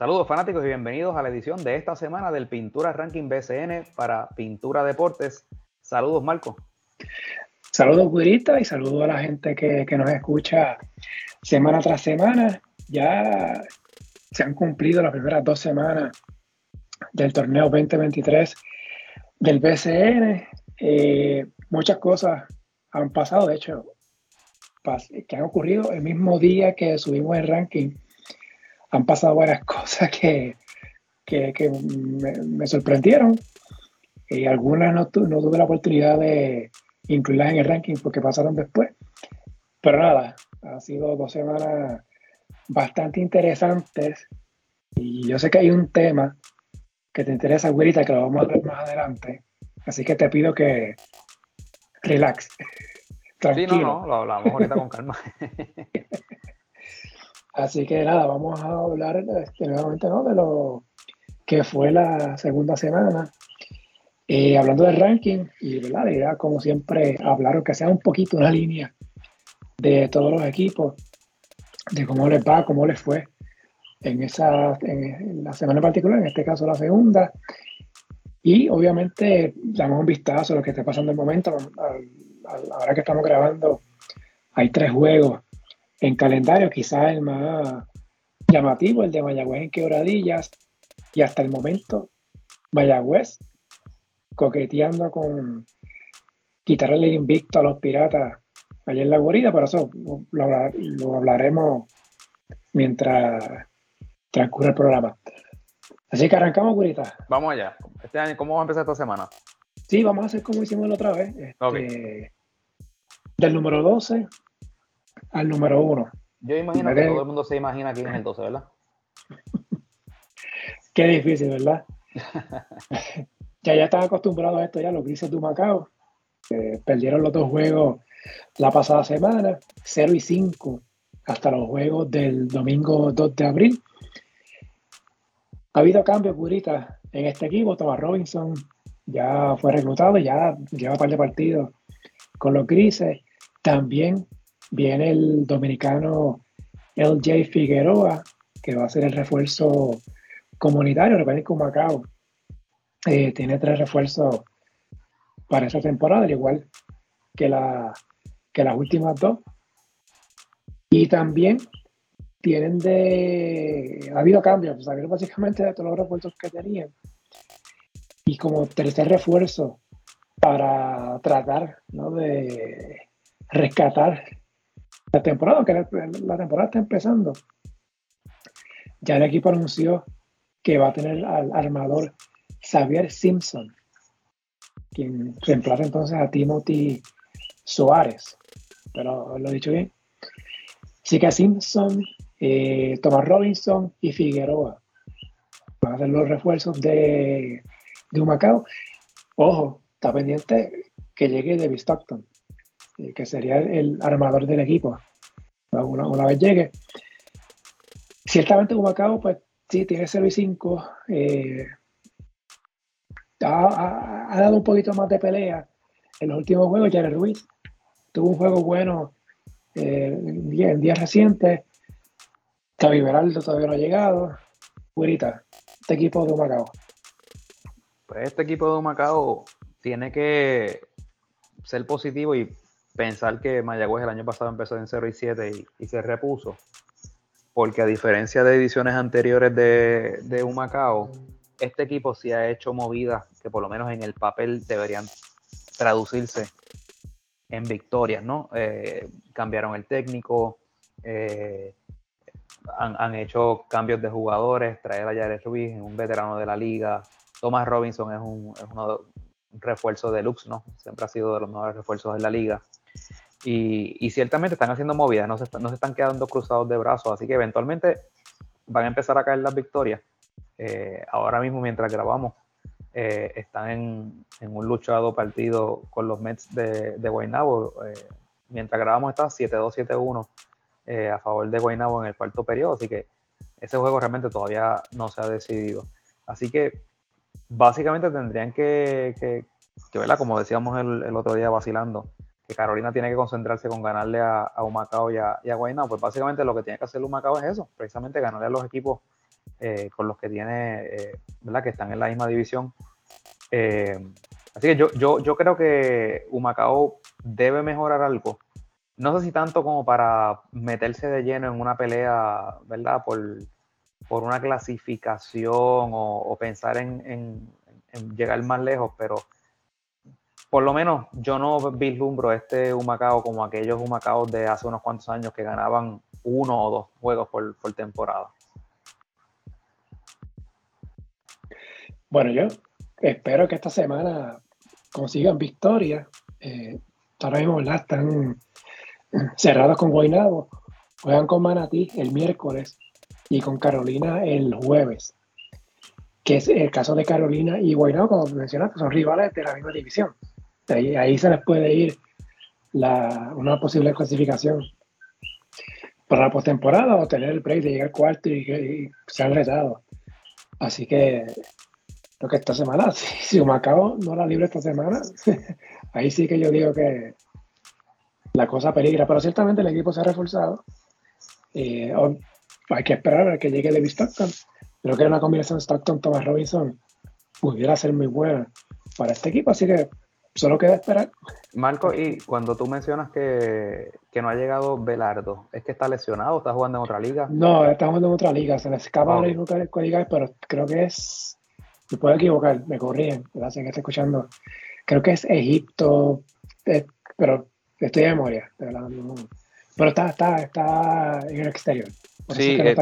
Saludos fanáticos y bienvenidos a la edición de esta semana del Pintura Ranking BCN para Pintura Deportes. Saludos, Marco. Saludos, Gurita, y saludos a la gente que, nos escucha semana tras semana. Ya se han cumplido las primeras dos semanas del torneo 2023 del BCN. Eh, muchas cosas han pasado, de hecho, que han ocurrido el mismo día que subimos el ranking han pasado varias cosas que, me, sorprendieron y algunas no, no, tuve la oportunidad de incluirlas en el ranking porque pasaron después. Pero nada, ha sido dos semanas bastante interesantes y yo sé que hay un tema que te interesa, güerita, que lo vamos a ver más adelante. Así que te pido que relax. Tranquilo. Sí, no, no, lo hablamos ahorita con calma. Así que nada, vamos a hablar este, nuevamente ¿no? de lo que fue la segunda semana. Eh, hablando del ranking, y ¿verdad? la idea, como siempre, hablar, que sea un poquito una línea de todos los equipos, de cómo les va, cómo les fue en, esa, en, la semana en particular, en este caso la segunda. Y obviamente damos un vistazo a lo que está pasando en el momento. Ahora que estamos grabando, hay tres juegos en calendario, quizás el más llamativo, el de Mayagüez en Quebradillas, y hasta el momento Mayagüez coqueteando con quitarle el invicto a los piratas allá en la guarida, pero eso lo, hablaremos mientras transcurre el programa. Así que arrancamos, Gurita. Vamos allá. Este año, ¿Cómo vamos a empezar esta semana? Sí, vamos a hacer como hicimos la otra vez. Este, del número 12 al número uno. Yo imagino que todo el mundo se imagina quién es el 12, ¿verdad? Qué difícil, ¿verdad? ya ya están acostumbrados a esto ya los grises de Macao. perdieron los dos juegos la pasada semana, 0 y 5 hasta los juegos del domingo 2 de abril. Ha habido cambios, purita, en este equipo. Thomas Robinson ya fue reclutado, ya lleva un par de partidos con los grises. También Viene el dominicano LJ Figueroa, que va a ser el refuerzo comunitario. Recuerden que Macao eh, tiene tres refuerzos para esa temporada, al igual que, la, que las últimas dos. Y también tienen de. Ha habido cambios, salieron básicamente de todos los refuerzos que tenían. Y como tercer refuerzo para tratar de rescatar la temporada, que la, temporada está empezando, ya el equipo anunció que va a tener al armador Xavier Simpson, quien reemplaza entonces a Timothy Suárez. Pero lo he dicho bien. Que Simpson, eh, Thomas Robinson y Figueroa van a ser los refuerzos de, de Humacao. Ojo, está pendiente que llegue David Stockton. Eh, que sería el armador del equipo, una, vez llegue. Ciertamente Humacao, pues sí, tiene 0 y 5. Eh, ha, dado un poquito más de pelea en los últimos juegos. Jared Ruiz tuvo un juego bueno eh, en días recientes. Cavi Beraldo todavía no ha llegado. Güerita, este equipo de Humacao. Pues este equipo de Humacao tiene que ser positivo y pensar que Mayagüez el año pasado empezó en 0 y 7 y, se repuso, porque a diferencia de ediciones anteriores de, de Humacao, este equipo sí ha hecho movidas que por lo menos en el papel deberían traducirse en victorias, ¿no? Eh, cambiaron el técnico, eh, han, hecho cambios de jugadores, traer a Jared Ruiz, un veterano de la liga, Thomas Robinson es un, es un refuerzo deluxe, ¿no? Siempre ha sido de los mejores refuerzos de la liga. Y, ciertamente están haciendo movidas, no se, no se, están quedando cruzados de brazos, así que eventualmente van a empezar a caer las victorias. Eh, ahora mismo, mientras grabamos, eh, están en, un luchado partido con los Mets de, de Guaynabo. Eh, mientras grabamos está 7-2, 7-1 a favor de Guaynabo en el cuarto periodo, así que ese juego realmente todavía no se ha decidido. Así que básicamente tendrían que, que, que como decíamos el otro día vacilando, que Carolina tiene que concentrarse con ganarle a, Humacao y a, y pues básicamente lo que tiene que hacer Humacao es eso, precisamente ganarle a los equipos eh, con los que tiene, eh, ¿verdad? Que están en la misma división. así que yo, yo, yo creo que Humacao debe mejorar algo. No sé si tanto como para meterse de lleno en una pelea, ¿verdad? Por, por una clasificación o, pensar en, llegar más lejos, pero por lo menos yo no vislumbro este Humacao como aquellos Humacaos de hace unos cuantos años que ganaban uno o dos juegos por, temporada. Bueno, yo espero que esta semana consigan victoria. Eh, ahora mismo están cerrados con Guaynabo. Juegan con Manatí el miércoles y con Carolina el jueves. Que es el caso de Carolina y Guaynabo, como mencionaste, son rivales de la misma división. Ahí, se les puede ir una posible clasificación para la postemporada o tener el break de llegar cuarto y que se han retado. Así que lo que esta semana, si, si Humacao no la libre esta semana, ahí sí que yo digo que la cosa peligra. Pero ciertamente el equipo se ha reforzado. Eh, hay que esperar a que llegue Levi Stockton. Creo que una combinación Stockton-Thomas Robinson pudiera ser muy buena para este equipo. Así que solo queda esperar. Marco, y cuando tú mencionas que, no ha llegado Belardo, ¿es que está lesionado? ¿Está jugando en otra liga? No, está jugando en otra liga. Se le escapa oh. el pero creo que es. Me puedo equivocar, me corrigen, gracias que está escuchando. Creo que es Egipto, eh, pero estoy de memoria, Pero está, está, está en el exterior. sí, eh,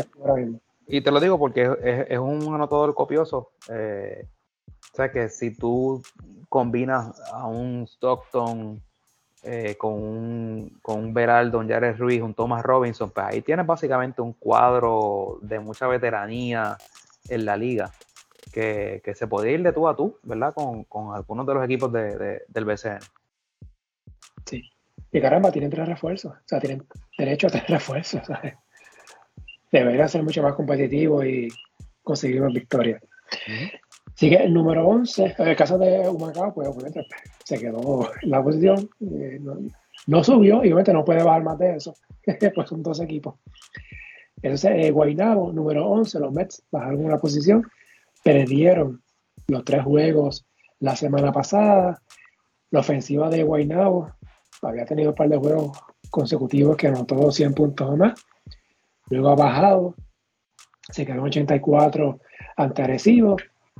y te lo digo porque es, un anotador copioso. Eh, o sea que si tú combinas a un Stockton eh, con, un, con un Beraldo, un Jared Ruiz, un Thomas Robinson, pues ahí tienes básicamente un cuadro de mucha veteranía en la liga que, se puede ir de tú a tú, ¿verdad? Con, algunos de los equipos del BCN. Sí. Y caramba, tienen tres refuerzos. O sea, tienen derecho a tres refuerzos. ¿sabes? Debería ser mucho más competitivo y conseguir más victorias. Así que el número 11, en el caso de Humacao, pues obviamente se quedó en la posición, eh, no, subió y obviamente no puede bajar más de eso, pues son dos equipos. Entonces, eh, Guaynabo, número 11, los Mets bajaron una posición, perdieron los tres juegos la semana pasada. La ofensiva de Guaynabo había tenido un par de juegos consecutivos que anotó 100 puntos o más. Luego ha bajado, se quedó en 84 ante Arecibo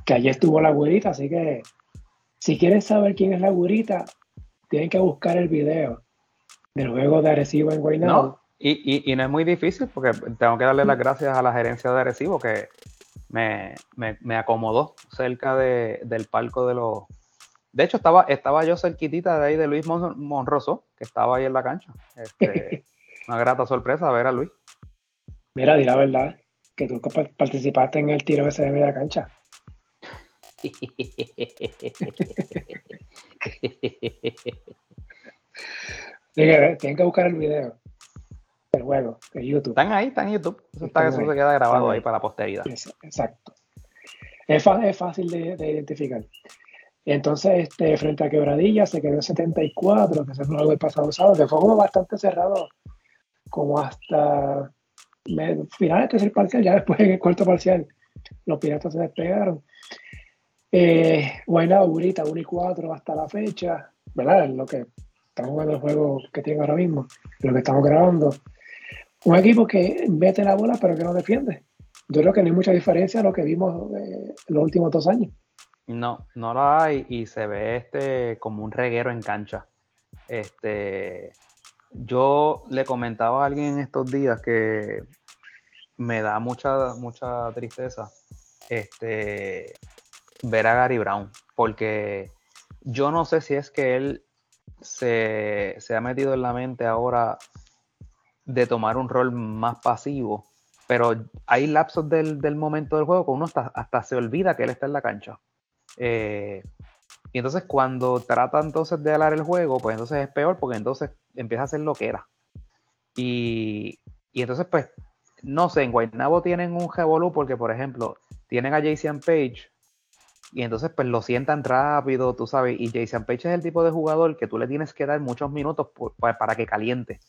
que allí estuvo la güerita, así que si quieren saber quién es la güerita, tienen que buscar el video del juego de Arecibo en Guaynabo. No, y, no es muy difícil porque tengo que darle las gracias a la gerencia de Arecibo que me, acomodó cerca del palco de los... De hecho, estaba, estaba yo cerquitita de ahí de Luis Monroso, que estaba ahí en la cancha. Este, una grata sorpresa ver a Luis. Mira, di la verdad, que tú participaste en el tiro ese de media cancha. Tienen que buscar el video del juego en YouTube. Están ahí, están en YouTube. Eso, está, eso se queda grabado ahí para la posteridad. Exacto. Es, es fácil de, identificar. Entonces, este, frente a Quebradilla se quedó en 74, que se fue algo el pasado sábado, que fue como bastante cerrado, como hasta finales tercer parcial, ya después en el cuarto parcial, los piratas se despegaron. Eh, Guaynabo, Burita, 1 y 4 hasta la fecha, ¿verdad? lo que estamos jugando el juego que tiene ahora mismo, lo que estamos grabando. Un equipo que mete la bola pero que no defiende. Yo creo que no hay mucha diferencia a lo que vimos eh, los últimos dos años. No, no lo hay y se ve este como un reguero en cancha. Este, yo le comentaba a alguien en estos días que me da mucha, mucha tristeza este, ver a Gary Brown, porque yo no sé si es que él se, ha metido en la mente ahora de tomar un rol más pasivo, pero hay lapsos del, momento del juego que uno hasta, se olvida que él está en la cancha. Eh, y entonces cuando trata entonces de alar el juego, pues entonces es peor porque entonces empieza a hacer lo que era. Y, y entonces pues, no sé, en Guaynabo tienen un revolú porque por ejemplo, tienen a Jason Page y entonces pues lo sientan rápido, tú sabes, y Jason Page es el tipo de jugador que tú le tienes que dar muchos minutos para que caliente.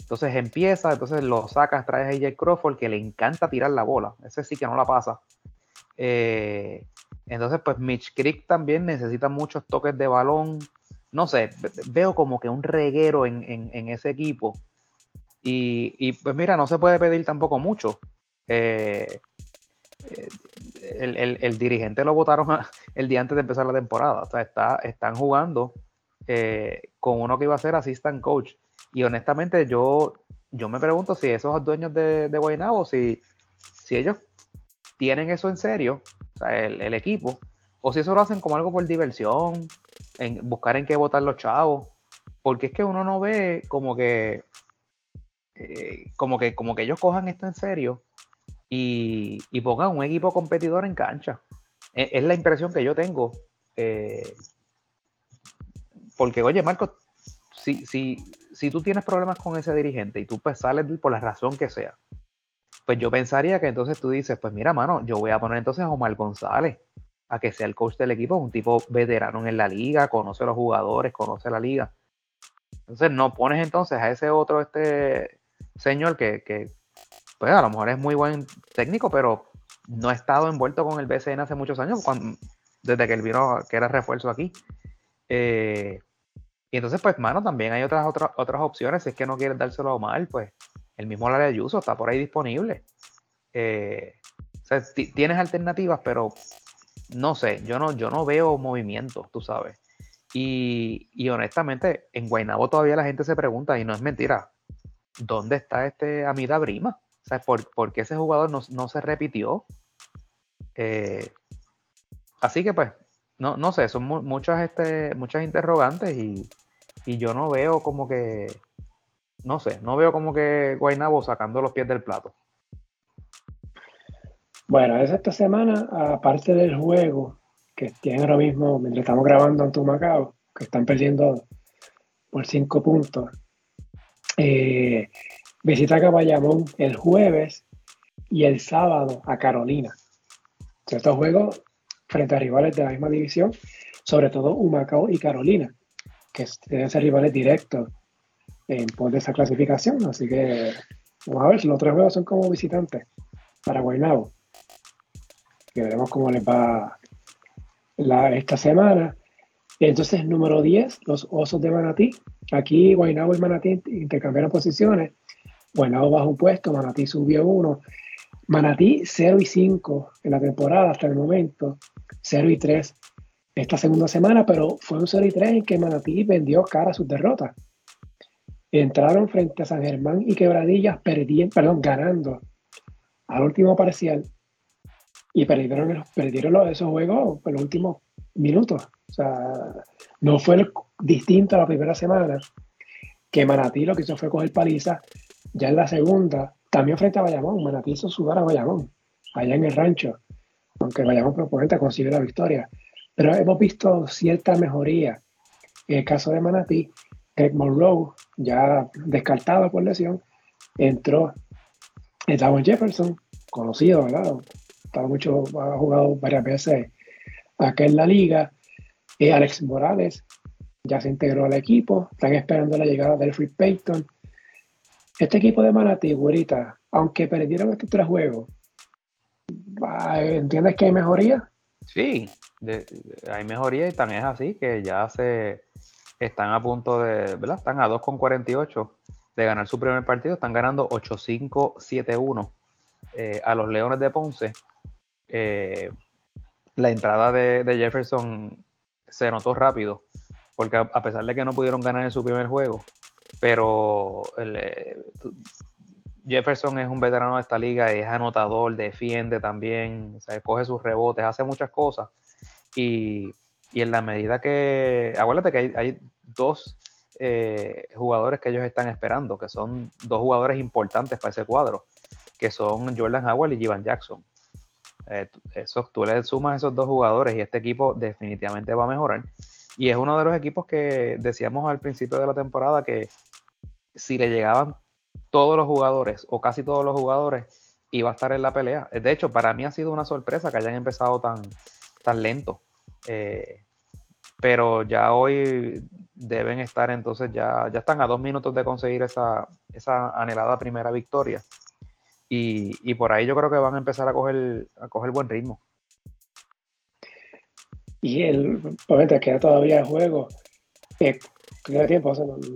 Entonces empieza, entonces lo sacas, traes a AJ Crawford, que le encanta tirar la bola. Ese sí que no la pasa. Eh, entonces, pues Mitch Creek también necesita muchos toques de balón. No sé, veo como que un reguero en, ese equipo. Y, pues mira, no se puede pedir tampoco mucho. Eh, el, dirigente lo votaron el día antes de empezar la temporada. O sea, está, están jugando eh, con uno que iba a ser assistant coach. Y honestamente, yo, yo me pregunto si esos dueños de, de Guaynabo, si, si ellos tienen eso en serio, el, equipo, o si eso lo hacen como algo por diversión, en buscar en qué votar los chavos, porque es que uno no ve como que, eh, como que, como que ellos cojan esto en serio y, pongan un equipo competidor en cancha. E, es, la impresión que yo tengo. Eh, porque, oye, Marco, si, si, si tú tienes problemas con ese dirigente y tú pues sales por la razón que sea, pues yo pensaría que entonces tú dices, pues mira, mano, yo voy a poner entonces a Omar González a que sea el coach del equipo, un tipo veterano en la liga, conoce los jugadores, conoce la liga. Entonces no pones entonces a ese otro este señor que, que pues a lo mejor es muy buen técnico, pero no ha estado envuelto con el BCN hace muchos años, desde que él vino, que era refuerzo aquí. Eh, y entonces, pues, mano, también hay otras, otras, otras opciones. Si es que no quieres dárselo mal, pues el mismo de Ayuso está por ahí disponible. Eh, o sea, tienes alternativas, pero no sé, yo no, yo no veo movimiento, tú sabes. Y, y honestamente, en Guaynabo todavía la gente se pregunta, y no es mentira, ¿dónde está este Amida Brima? ¿Por, qué ese jugador no, se repitió? Eh, así que pues, no, no sé, son muchas, este, muchas interrogantes y, yo no veo como que, no sé, no veo como que Guaynabo sacando los pies del plato. Bueno, es esta semana, aparte del juego que tienen ahora mismo, mientras estamos grabando en Macao, que están perdiendo por cinco puntos, eh, visita a Bayamón el jueves y el sábado a Carolina. Estos juegos frente a rivales de la misma división, sobre todo Humacao y Carolina, que deben ser rivales directos en de esa clasificación. Así que vamos a ver, los tres juegos son como visitantes para Guaynabo. Que veremos cómo les va esta semana. Entonces, número 10, los Osos de Manatí. Aquí Guaynabo y Manatí intercambiaron posiciones Guaynabo bajó un puesto, Manatí subió uno. Manatí 0 y 5 en la temporada hasta el momento, 0 y 3 esta segunda semana, pero fue un 0 y 3 en que Manatí vendió cara a sus derrotas. Entraron frente a San Germán y Quebradillas ganando al último parcial y perdieron, perdieron esos juegos en los últimos minutos. O sea, no fue distinto a la primera semana que Manatí lo que hizo fue coger paliza ya en la segunda, también frente a Bayamón, Manatí hizo sudar a Bayamón, allá en el rancho, aunque Bayamón proponente consigue la victoria. Pero hemos visto cierta mejoría. En el caso de Manatí, Greg Monroe, ya descartado por lesión, entró Davon Jefferson, conocido, ¿verdad? Estaba mucho, ha jugado varias veces acá en la liga. y Alex Morales ya se integró al equipo. Están esperando la llegada de Free Payton este equipo de Manatí, güerita, aunque perdieron estos tres juegos, ¿entiendes que hay mejoría? Sí, hay mejoría y también es así, que ya se están a punto de, ¿verdad? Están a 2,48 de ganar su primer partido, están ganando 8-5-7-1 eh, a los Leones de Ponce. Eh, la entrada de, Jefferson se notó rápido, porque a pesar de que no pudieron ganar en su primer juego, pero eh, Jefferson es un veterano de esta liga, es anotador, defiende también, coge sus rebotes, hace muchas cosas. Y, en la medida que, acuérdate que hay, dos eh, jugadores que ellos están esperando, que son dos jugadores importantes para ese cuadro, que son Jordan Howard y Jivan Jackson. Eh, eso, tú le sumas esos dos jugadores y este equipo definitivamente va a mejorar. Y es uno de los equipos que decíamos al principio de la temporada que si le llegaban todos los jugadores o casi todos los jugadores, iba a estar en la pelea. De hecho, para mí ha sido una sorpresa que hayan empezado tan, tan lento. Eh, pero ya hoy deben estar entonces ya, ya están a dos minutos de conseguir esa, esa anhelada primera victoria. Y, por ahí yo creo que van a empezar a coger, a coger buen ritmo. Y el, obviamente queda todavía el juego, eh, queda tiempo,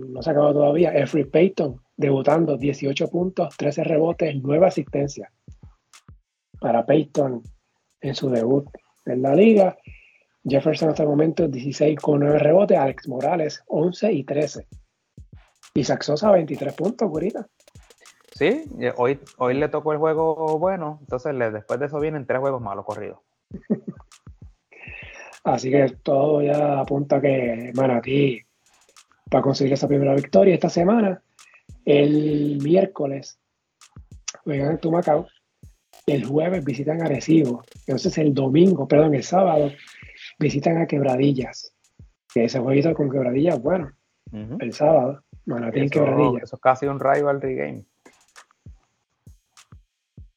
no, se ha acabado todavía. El Free Payton debutando, 18 puntos, 13 rebotes, 9 asistencias para Payton en su debut en la liga. Jefferson hasta el momento 16 con 9 rebotes, Alex Morales 11 y 13. Y Saxosa 23 puntos, curita. Sí, hoy, hoy le tocó el juego bueno, entonces después de eso vienen tres juegos malos corridos. Así que todo ya apunta a que Manatí va a conseguir esa primera victoria esta semana. El miércoles juegan en Tumacao. El jueves visitan Arecibo. Entonces el domingo, perdón, el sábado visitan a Quebradillas. Que ese jueguito con Quebradillas, bueno, el sábado. Manatí en Quebradillas. Eso es casi un rivalry game.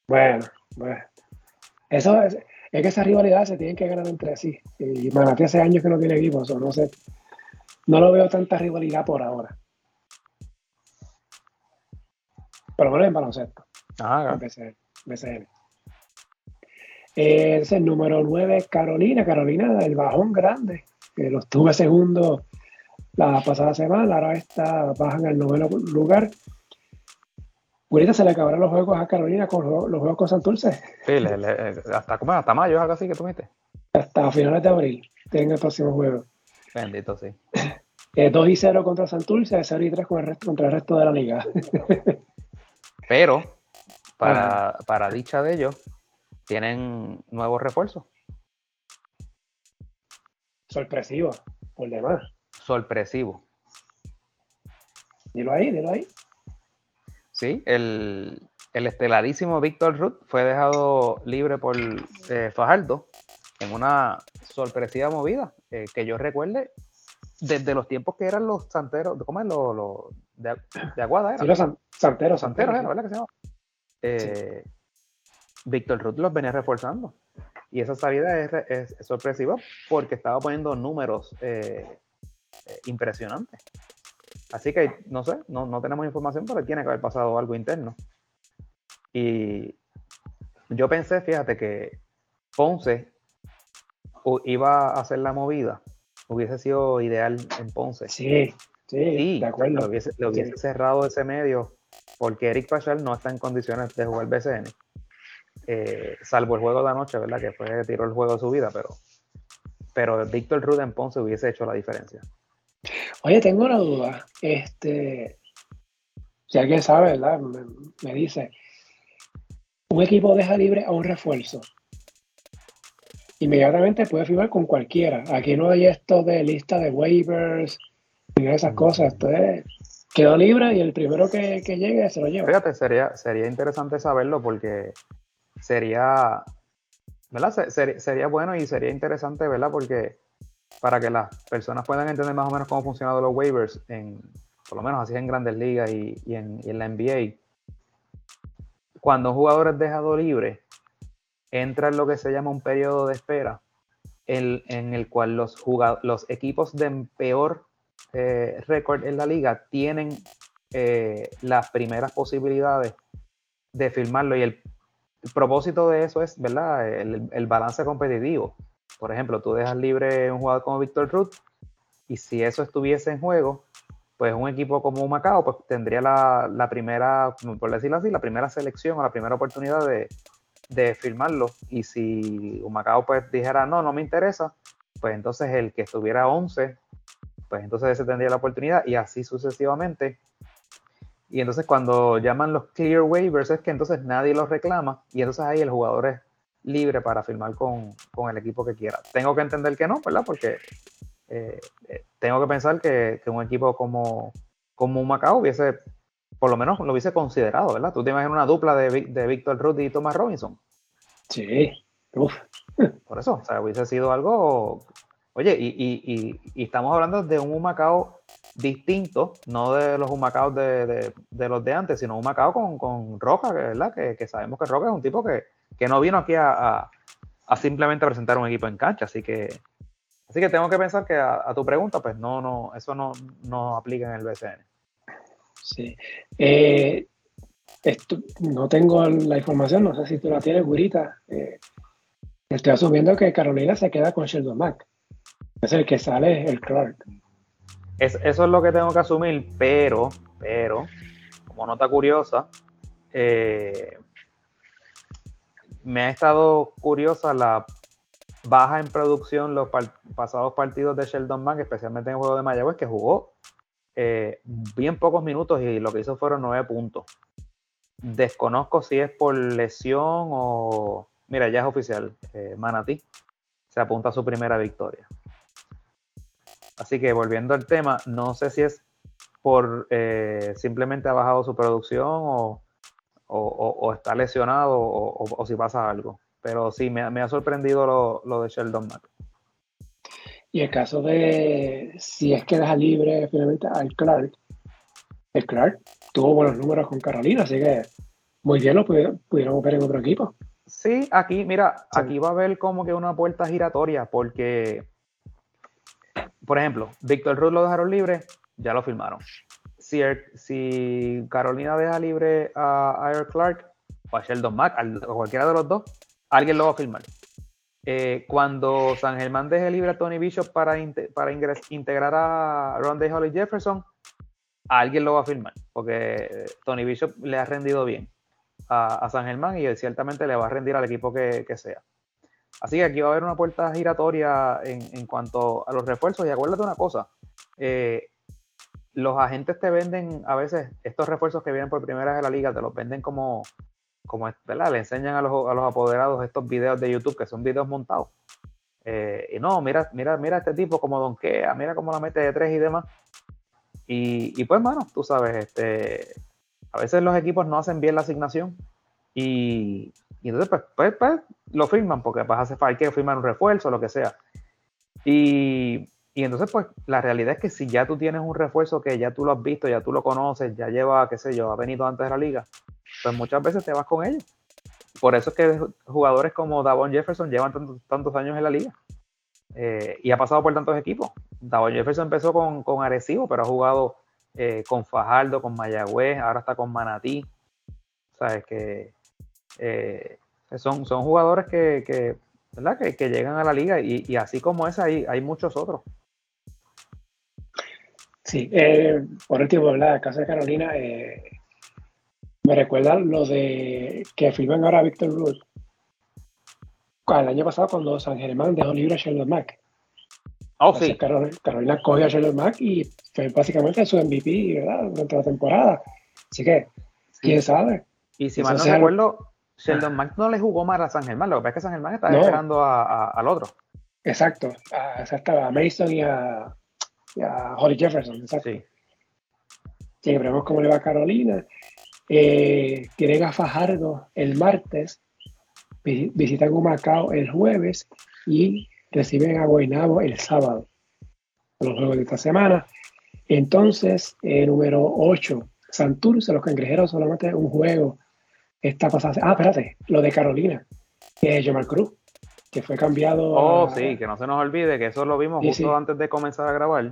Bueno, bueno. Eso es, es que esa rivalidad se tienen que ganar entre sí. Y Manatí hace años que no tiene equipo, eso no sé. No lo veo tanta rivalidad por ahora. Pero bueno, en baloncesto. Ah, BCN. BCN. es el número 9, Carolina. Carolina, el bajón grande, que los tuve segundo la pasada semana, ahora está, bajan al noveno lugar Ahorita se le acabaron los juegos a Carolina con los, juegos con Santurce. Sí, hasta, ¿cómo? hasta mayo, algo así que tú viste. Hasta finales de abril tienen el próximo juego. Bendito, sí. 2 eh, y 0 contra Santurce, 0 y 3 contra el resto de la liga. Pero, para, para dicha de ellos, tienen nuevos refuerzos. Sorpresivo, por demás. Sorpresivo. Dilo ahí, dilo ahí. Sí, el, estelarísimo Víctor Ruth fue dejado libre por eh, Fajardo en una sorpresiva movida eh, que yo recuerde desde los tiempos que eran los santeros, ¿cómo es? Los, de, de, Aguada, Sí, los santeros. Santeros, era, ¿verdad que se llama? Eh, Víctor Ruth los venía reforzando. Y esa salida es, sorpresiva porque estaba poniendo números impresionantes. Así que no sé, no, tenemos información, pero tiene que haber pasado algo interno. Y yo pensé, fíjate, que Ponce iba a hacer la movida, hubiese sido ideal en Ponce. Sí, sí, de acuerdo. Lo hubiese, cerrado ese medio porque Eric Pachal no está en condiciones de jugar BCN. Eh, salvo el juego de anoche, ¿verdad? Que fue tiró el juego de su vida, pero, pero Víctor Ruden Ponce hubiese hecho la diferencia. Oye, tengo una duda. Este, si alguien sabe, ¿verdad? Me, dice, un equipo deja libre a un refuerzo. Inmediatamente puede firmar con cualquiera. Aquí no hay esto de lista de waivers ni esas cosas. Entonces, quedó libre y el primero que, llegue se lo lleva. Fíjate, sería, sería interesante saberlo porque sería, ¿verdad? sería bueno y sería interesante, ¿verdad? Porque para que las personas puedan entender más o menos cómo funcionan los waivers, en, por lo menos así en grandes ligas y, en, la NBA. Cuando un jugador es dejado libre, entra en lo que se llama un periodo de espera, en, el cual los, los equipos de peor eh, récord en la liga tienen eh, las primeras posibilidades de firmarlo y el, propósito de eso es, ¿verdad? el balance competitivo por ejemplo, tú dejas libre un jugador como Víctor Ruth y si eso estuviese en juego, pues un equipo como Macao pues tendría la, primera, por decirlo así, la primera selección o la primera oportunidad de, de firmarlo. Y si Macao pues dijera, no, no me interesa, pues entonces el que estuviera 11, pues entonces ese tendría la oportunidad y así sucesivamente. Y entonces cuando llaman los clear waivers es que entonces nadie los reclama y entonces ahí el jugador es libre para firmar con, el equipo que quiera. Tengo que entender que no, ¿verdad? Porque eh, eh, tengo que pensar que, un equipo como, como un Macao hubiese, por lo menos lo hubiese considerado, ¿verdad? Tú te imaginas una dupla de, de Víctor Ruth y Thomas Robinson. Sí, Uf. Por eso, o sea, hubiese sido algo. Oye, y, estamos hablando de un Humacao distinto, no de los Humacaos de, los de antes, sino un Humacao con, con Roca, ¿verdad? Que, que sabemos que Roca es un tipo que, que no vino aquí a, simplemente presentar un equipo en cancha, así que Así que tengo que pensar que a, tu pregunta, pues no, no, eso no, no aplica en el BCN. Sí. Eh, no tengo la información, no sé si tú la tienes, Gurita. Eh, estoy asumiendo que Carolina se queda con Sheldon Mack. Es el que sale el Clark. Eso es lo que tengo que asumir, pero, pero, como nota curiosa, eh, me ha estado curiosa la baja en producción los pasados partidos de Sheldon Mack, especialmente en el juego de Mayagüez, que jugó eh, bien pocos minutos y lo que hizo fueron nueve puntos. Desconozco si es por lesión o. Mira, ya es oficial. Eh, Manatí se apunta a su primera victoria. Así que volviendo al tema, no sé si es por eh, simplemente ha bajado su producción o, está lesionado o, si pasa algo. Pero sí, me, ha sorprendido lo, de Sheldon Mack. Y el caso de si es que deja libre finalmente al Clark, el Clark tuvo buenos números con Carolina, así que muy bien lo pudieron, ver en otro equipo. Sí, aquí, mira, aquí va a haber como que una puerta giratoria, porque, por ejemplo, Víctor Ruth lo dejaron libre, ya lo firmaron. Si, Carolina deja libre a, Air Clark o a Sheldon Mack, o cualquiera de los dos, alguien lo va a firmar. Eh, cuando San Germán deje libre a Tony Bishop para, integrar a Ron Day Holly Jefferson, alguien lo va a firmar, porque Tony Bishop le ha rendido bien a, San Germán y ciertamente le va a rendir al equipo que, sea. Así que aquí va a haber una puerta giratoria en, cuanto a los refuerzos. Y acuérdate una cosa, eh, los agentes te venden a veces estos refuerzos que vienen por primera vez de la liga, te los venden como, como ¿verdad? Le enseñan a los, a los apoderados estos videos de YouTube que son videos montados. Eh, y no, mira, mira, mira este tipo como donkea, mira cómo la mete de tres y demás. Y, pues, mano, tú sabes, este, a veces los equipos no hacen bien la asignación y, entonces, pues, pues, pues, lo firman porque pues, hace falta que firmar un refuerzo, lo que sea. Y, entonces, pues, la realidad es que si ya tú tienes un refuerzo que ya tú lo has visto, ya tú lo conoces, ya lleva, qué sé yo, ha venido antes de la liga, pues muchas veces te vas con ellos. Por eso es que jugadores como Davon Jefferson llevan tantos, tantos años en la liga. Eh, y ha pasado por tantos equipos. Davon Jefferson empezó con, con Arecibo, pero ha jugado eh, con Fajardo, con Mayagüez, ahora está con Manatí. Sabes que eh, son, son jugadores que, ¿verdad? que, llegan a la liga y, así como ese hay, hay muchos otros. Sí, por último, ¿verdad? Casa de Carolina, me recuerda lo de que firman ahora a Víctor Ruth el año pasado cuando San Germán dejó libre a Sheldon Mack. Oh, sí. Carolina, cogió a Sheldon Mack y fue básicamente su MVP ¿verdad? durante la temporada. Así que, quién sabe. Y si mal no recuerdo, Sheldon Mack no le jugó más a San Germán. Lo que pasa es que San Germán estaba esperando al otro. Exacto. A, a Mason y a, Holly Jefferson. Exacto. Sí. Sí, veremos cómo le va a Carolina. Eh, tienen a Fajardo el martes visitan Macao el jueves y reciben a Guaynabo el sábado. Los juegos de esta semana. Entonces, el número 8, Santurce, los cangrejeros solamente un juego. Esta pasada. Ah, espérate, lo de Carolina, que es Jamal Cruz, que fue cambiado. Oh, sí, que no se nos olvide que eso lo vimos justo antes de comenzar a grabar.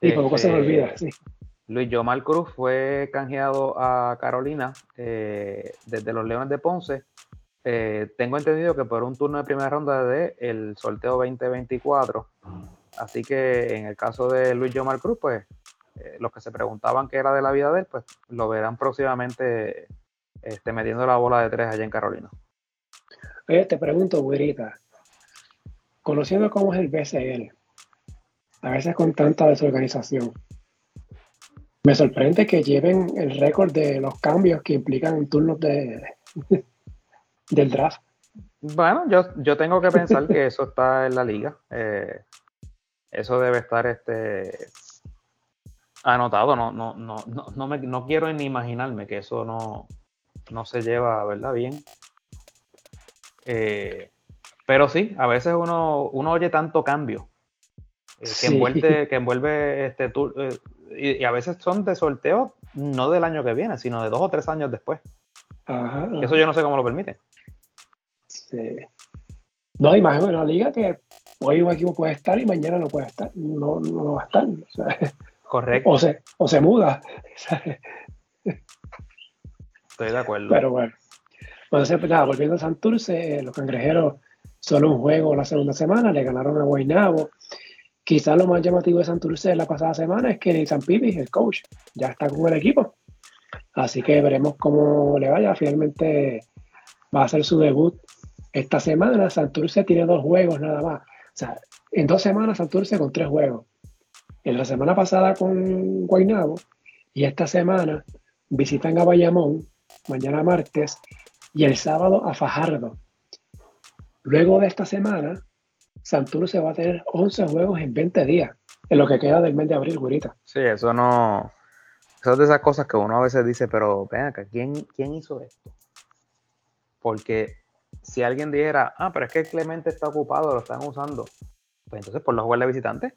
Y poco se nos olvida, este, sí. Luis Yomar Cruz fue canjeado a Carolina eh, desde los Leones de Ponce eh, tengo entendido que por un turno de primera ronda de el sorteo 2024. Así que en el caso de Luis Yomar Cruz, pues eh, los que se preguntaban qué era de la vida de él, pues lo verán próximamente este, metiendo la bola de tres allá en Carolina. Oye, te pregunto, güerita, conociendo cómo es el BCL, a veces con tanta desorganización, me sorprende que lleven el récord de los cambios que implican turnos de, del draft. Bueno, yo, yo tengo que pensar que eso está en la liga. Eh, eso debe estar este anotado. No, no, no, no, me, no quiero ni imaginarme que eso no, no se lleva, ¿verdad? Bien. Eh, pero sí, a veces uno, uno oye tanto cambio eh, que, envuelve, que envuelve este tour, y, a veces son de sorteo no del año que viene, sino de dos o tres años después. Eso yo no sé cómo lo permite. Este, no, imagino una liga que hoy un equipo puede estar y mañana no puede estar, no, no va a estar. Correcto. O se, o se muda. Estoy de acuerdo. Pero bueno. Entonces, pues nada, volviendo a Santurce, eh, los cangrejeros solo un juego la segunda semana, le ganaron a Guaynabo. Quizás lo más llamativo de Santurce la pasada semana es que Nathan Pipi, el coach, ya está con el equipo. Así que veremos cómo le vaya. Finalmente va a ser su debut esta semana. Santurce tiene dos juegos nada más. O sea, en dos semanas Santurce con tres juegos. En la semana pasada con Guaynabo y esta semana visitan a Bayamón, mañana martes, y el sábado a Fajardo. Luego de esta semana, Santurce va a tener 11 juegos en 20 días, en lo que queda del mes de abril, Gurita. Sí, eso no. Eso es de esas cosas que uno a veces dice, pero ven acá, ¿quién, quién hizo esto? Porque si alguien dijera, ah, pero es que Clemente está ocupado, lo están usando, pues entonces por los juegos de visitante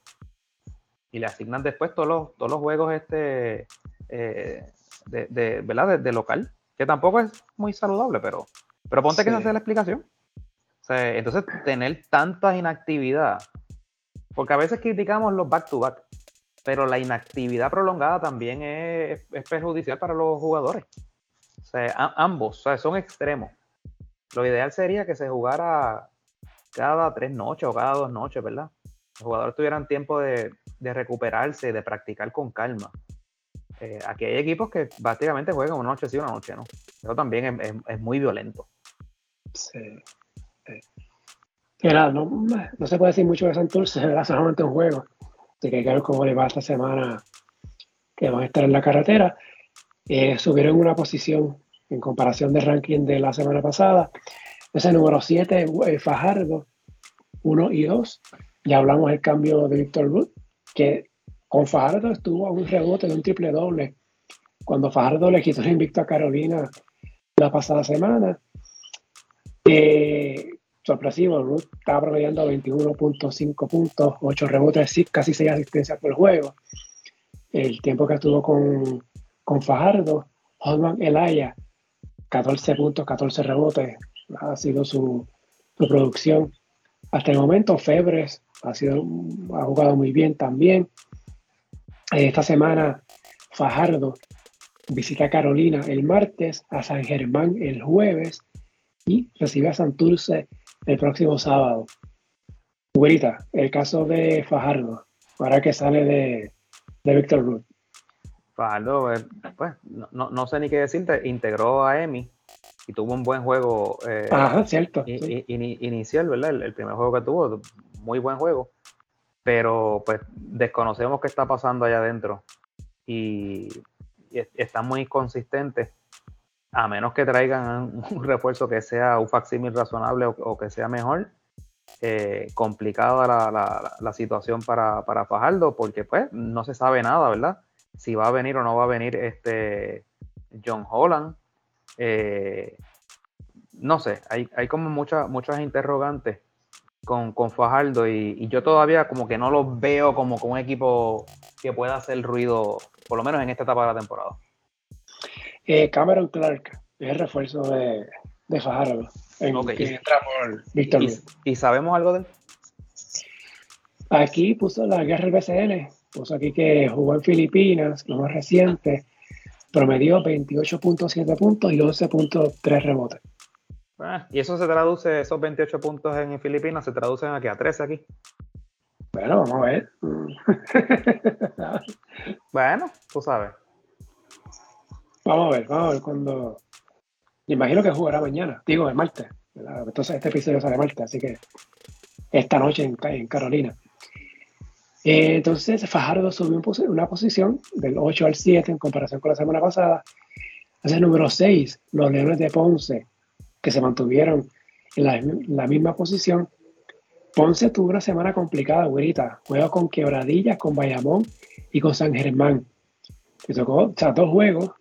y le asignan después todos los, todos los juegos este, eh, de, ¿verdad? De, local, que tampoco es muy saludable, pero, pero ponte que se hace la explicación. entonces, tener tanta inactividad, porque a veces criticamos los back-to-back, pero la inactividad prolongada también es, perjudicial para los jugadores. O sea, ambos, son extremos. Lo ideal sería que se jugara cada tres noches o cada dos noches, ¿verdad? Los jugadores tuvieran tiempo de, de recuperarse, de practicar con calma. Eh, aquí hay equipos que básicamente juegan una noche sí, una noche no. Eso también es, muy violento. Sí. no, no, se puede decir mucho de Santurce, era solamente un juego. Así que hay que ver cómo le va esta semana que van a estar en la carretera. Eh, subieron una posición en comparación del ranking de la semana pasada. Ese número 7, eh, Fajardo, 1 y 2. Ya hablamos del cambio de Víctor Ruth, que con Fajardo estuvo a un rebote de un triple doble cuando Fajardo le quitó el invicto a Carolina la pasada semana. Eh, sorpresivo, Ruth estaba promediando 21.5 puntos, 8 rebotes, casi 6 asistencias por juego. El tiempo que estuvo con, con Fajardo, Holman Elaya, 14 puntos, 14 rebotes, ha sido su, su producción. Hasta el momento, Febres ha, sido, ha jugado muy bien también. Esta semana Fajardo visita a Carolina el martes, a San Germán el jueves y recibe a Santurce el próximo sábado. Güerita, el caso de Fajardo, ahora que sale de, de Víctor Ruth. Fajardo, eh, pues no, no, sé ni qué decirte, integró a Emi y tuvo un buen juego eh, Ajá, cierto, inicial, ¿verdad? el, primer juego que tuvo, muy buen juego pero pues desconocemos qué está pasando allá adentro y, está muy consistente a menos que traigan un refuerzo que sea un facsímil razonable o, que sea mejor, eh, complicada la, la, situación para, para, Fajardo, porque pues no se sabe nada, ¿verdad? Si va a venir o no va a venir este John Holland. Eh, no sé, hay, hay como muchas, muchas interrogantes con, con Fajardo y, yo todavía como que no lo veo como con un equipo que pueda hacer ruido, por lo menos en esta etapa de la temporada. Eh, Cameron Clark es el refuerzo de, de Fajardo. En, entra por Víctor ¿Y, sabemos algo de él? Aquí puso la guerra del BCN, puso aquí que jugó en Filipinas, lo más reciente, promedió 28.7 puntos y 11.3 rebotes. Ah, y eso se traduce, esos 28 puntos en Filipinas se traducen aquí a 13 aquí. Bueno, vamos a ver. bueno, tú sabes. Vamos a ver, vamos a ver cuando. Imagino que jugará mañana, digo, el martes. Entonces este episodio sale martes, así que esta noche en, Carolina. Eh, entonces Fajardo subió una posición del 8 al 7 en comparación con la semana pasada. Hace el número 6, los Leones de Ponce que se mantuvieron en la, misma posición. Ponce tuvo una semana complicada, güerita. Juega con Quebradillas, con Bayamón y con San Germán. Le tocó o sea, dos juegos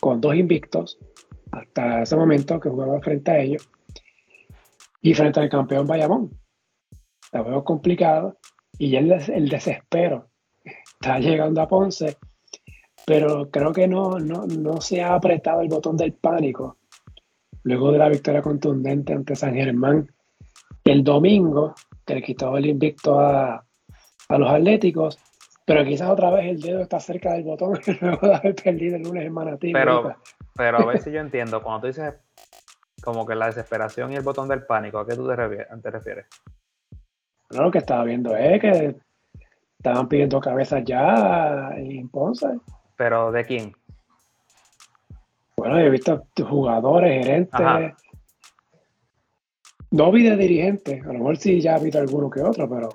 con dos invictos hasta ese momento que jugaba frente a ellos y frente al campeón Bayamón. La juego complicado y el, el desespero está llegando a Ponce, pero creo que no, no, no se ha apretado el botón del pánico luego de la victoria contundente ante San Germán el domingo, que le quitó el invicto a, los Atléticos, pero quizás otra vez el dedo está cerca del botón luego de haber perdido el lunes en Manatí. Pero, pero a ver si yo entiendo, cuando tú dices como que la desesperación y el botón del pánico, ¿a qué tú te refieres? lo que estaba viendo es que estaban pidiendo cabezas ya en Ponce. ¿Pero de quién? Bueno, he visto jugadores, gerentes. No vi de dirigentes, a lo mejor sí ya ha visto alguno que otro, pero